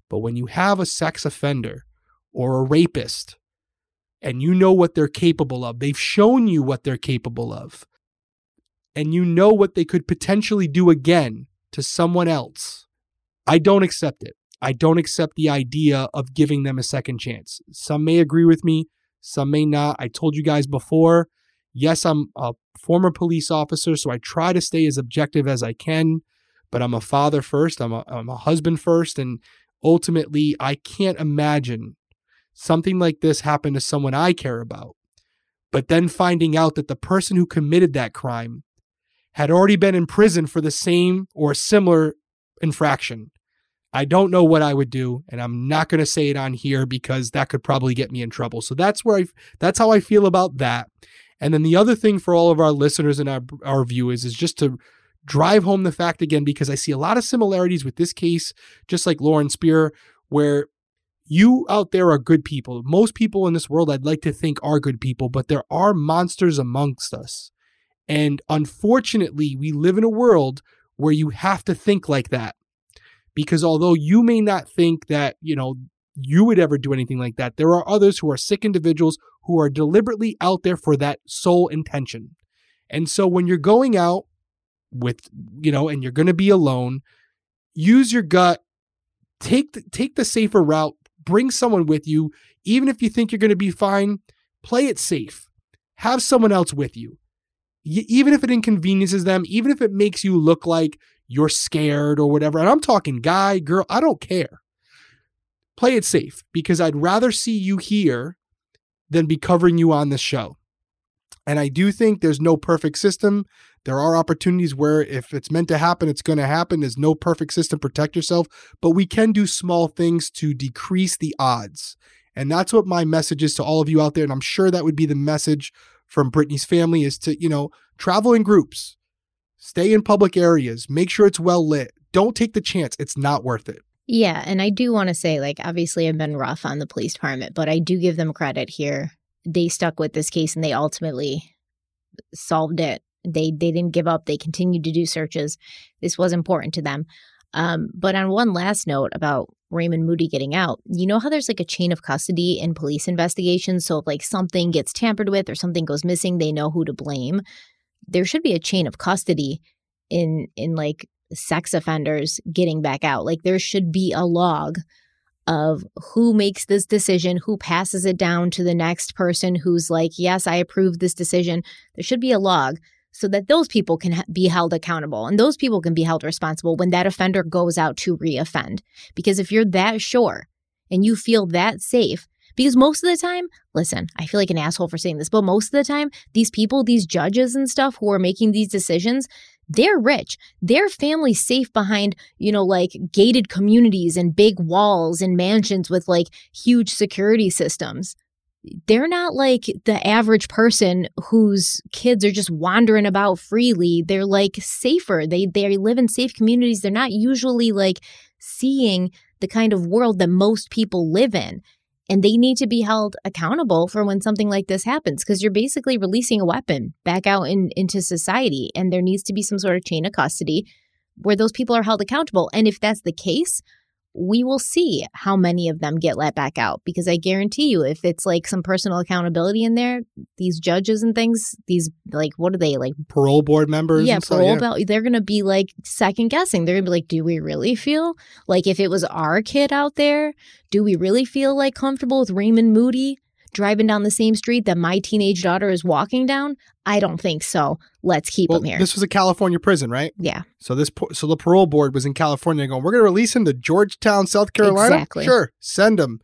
But when you have a sex offender or a rapist, and you know what they're capable of, they've shown you what they're capable of and you know what they could potentially do again to someone else, I don't accept it. I don't accept the idea of giving them a second chance. Some may agree with me, some may not. I told you guys before, yes, I'm a former police officer, so I try to stay as objective as I can, but I'm a father first, I'm a, I'm a husband first, and ultimately, I can't imagine something like this happen to someone I care about. But then finding out that the person who committed that crime had already been in prison for the same or similar infraction. I don't know what I would do, and I'm not going to say it on here because that could probably get me in trouble. So that's where I that's how I feel about that. And then the other thing for all of our listeners and our, our viewers is just to drive home the fact again because I see a lot of similarities with this case, just like Lauren Spierer, where you out there are good people. Most people in this world I'd like to think are good people, but there are monsters amongst us. And unfortunately, we live in a world where you have to think like that. Because although you may not think that, you know, you would ever do anything like that. There are others who are sick individuals who are deliberately out there for that sole intention. And so when you're going out with, you know, and you're going to be alone, use your gut, take the, take the safer route, bring someone with you, even if you think you're going to be fine, play it safe. Have someone else with you. Even if it inconveniences them, even if it makes you look like you're scared or whatever. And I'm talking guy, girl, I don't care. Play it safe because I'd rather see you here than be covering you on the show. And I do think there's no perfect system. There are opportunities where if it's meant to happen, it's going to happen. There's no perfect system. Protect yourself. But we can do small things to decrease the odds. And that's what my message is to all of you out there. And I'm sure that would be the message from Brittanee's family is to, you know, travel in groups, stay in public areas, make sure it's well lit. Don't take the chance. It's not worth it. Yeah. And I do want to say, like, obviously, I've been rough on the police department, but I do give them credit here. They stuck with this case and they ultimately solved it. They they didn't give up. They continued to do searches. This was important to them. Um, but on one last note about Raymond Moody getting out, you know how there's like a chain of custody in police investigations. So if like something gets tampered with or something goes missing, they know who to blame. There should be a chain of custody in in like sex offenders getting back out. Like there should be a log of who makes this decision, who passes it down to the next person who's like, yes, I approve this decision. There should be a log so that those people can be held accountable and those people can be held responsible when that offender goes out to reoffend. Because if you're that sure and you feel that safe, because most of the time, listen, I feel like an asshole for saying this, but most of the time, these people, these judges and stuff who are making these decisions, they're rich. Their family's safe behind, you know, like gated communities and big walls and mansions with like huge security systems. They're not like the average person whose kids are just wandering about freely. They're like safer. They they live in safe communities. They're not usually like seeing the kind of world that most people live in and they need to be held accountable for when something like this happens because you're basically releasing a weapon back out in, into society and there needs to be some sort of chain of custody where those people are held accountable and if that's the case we will see how many of them get let back out because I guarantee you, if it's like some personal accountability in there, these judges and things, these like, what are they like? Parole board members? Yeah, parole. yeah. bel- They're going to be like second guessing. They're going to be like, do we really feel like if it was our kid out there, do we really feel like comfortable with Raymond Moody driving down the same street that my teenage daughter is walking down? I don't think so. Let's keep Well, him here. this was a California prison, right? yeah. So this so the parole board was in California going, we're going to release him to Georgetown, South Carolina. Exactly. Sure, send him.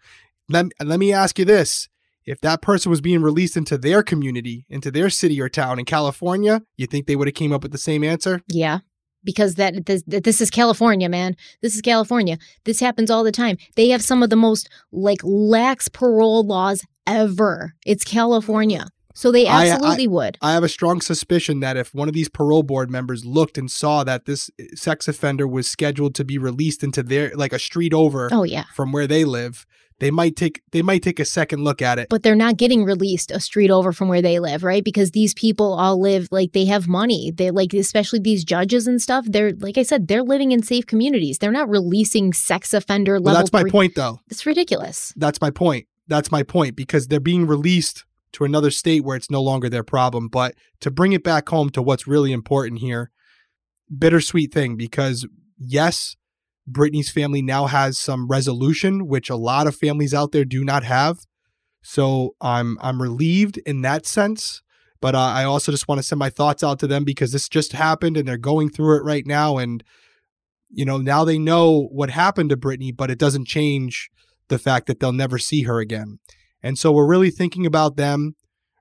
Let, let me ask you this. If that person was being released into their community, into their city or town in California, you think they would have came up with the same answer? Yeah. Because that this, this is California, man. This is California. This happens all the time. They have some of the most like lax parole laws ever. It's California. So they I- I- absolutely would. I have a strong suspicion that if one of these parole board members looked and saw that this eh, sex offender was scheduled to be released into their like a street over Oh yeah. from where they live, they might take they might take a second look at it. But they're not getting released a street over from where they live, right? Because these people all live like they have money. They like especially these judges and stuff. They're like I said, they're living in safe communities. They're not releasing sex offender Well, that's my three- point though. It's ridiculous. That's my point. That's my point because they're being released to another state where it's no longer their problem. But to bring it back home to what's really important here, bittersweet thing because yes, Brittanee's family now has some resolution, which a lot of families out there do not have. So I'm I'm relieved in that sense. But uh, I also just want to send my thoughts out to them because this just happened and they're going through it right now. And you know now they know what happened to Brittanee, but it doesn't change the fact that they'll never see her again. And so we're really thinking about them.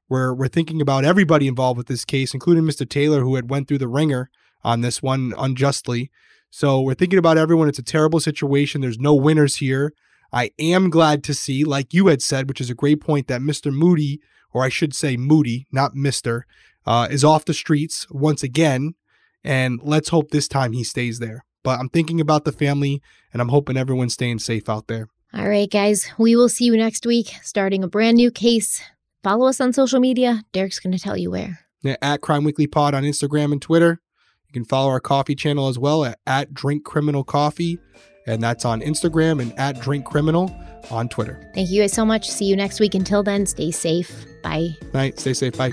We're we're thinking about everybody involved with this case, including Mr. Taylor, who had went through the ringer on this one unjustly. So we're thinking about everyone. It's a terrible situation. There's no winners here. I am glad to see, like you had said, which is a great point, that Mr. Moody, or I should say Moody, not Mr., uh, is off the streets once again. And let's hope this time he stays there. But I'm thinking about the family, and I'm hoping everyone's staying safe out there. All right, guys, we will see you next week, starting a brand new case. Follow us on social media. Derek's going to tell you where. Yeah, at Crime Weekly Pod on Instagram and Twitter. You can follow our coffee channel as well at, at Drink Criminal Coffee. and that's on Instagram and at Drink Criminal on Twitter. Thank you guys so much. See you next week. Until then, stay safe. Bye. Night. Stay safe. Bye.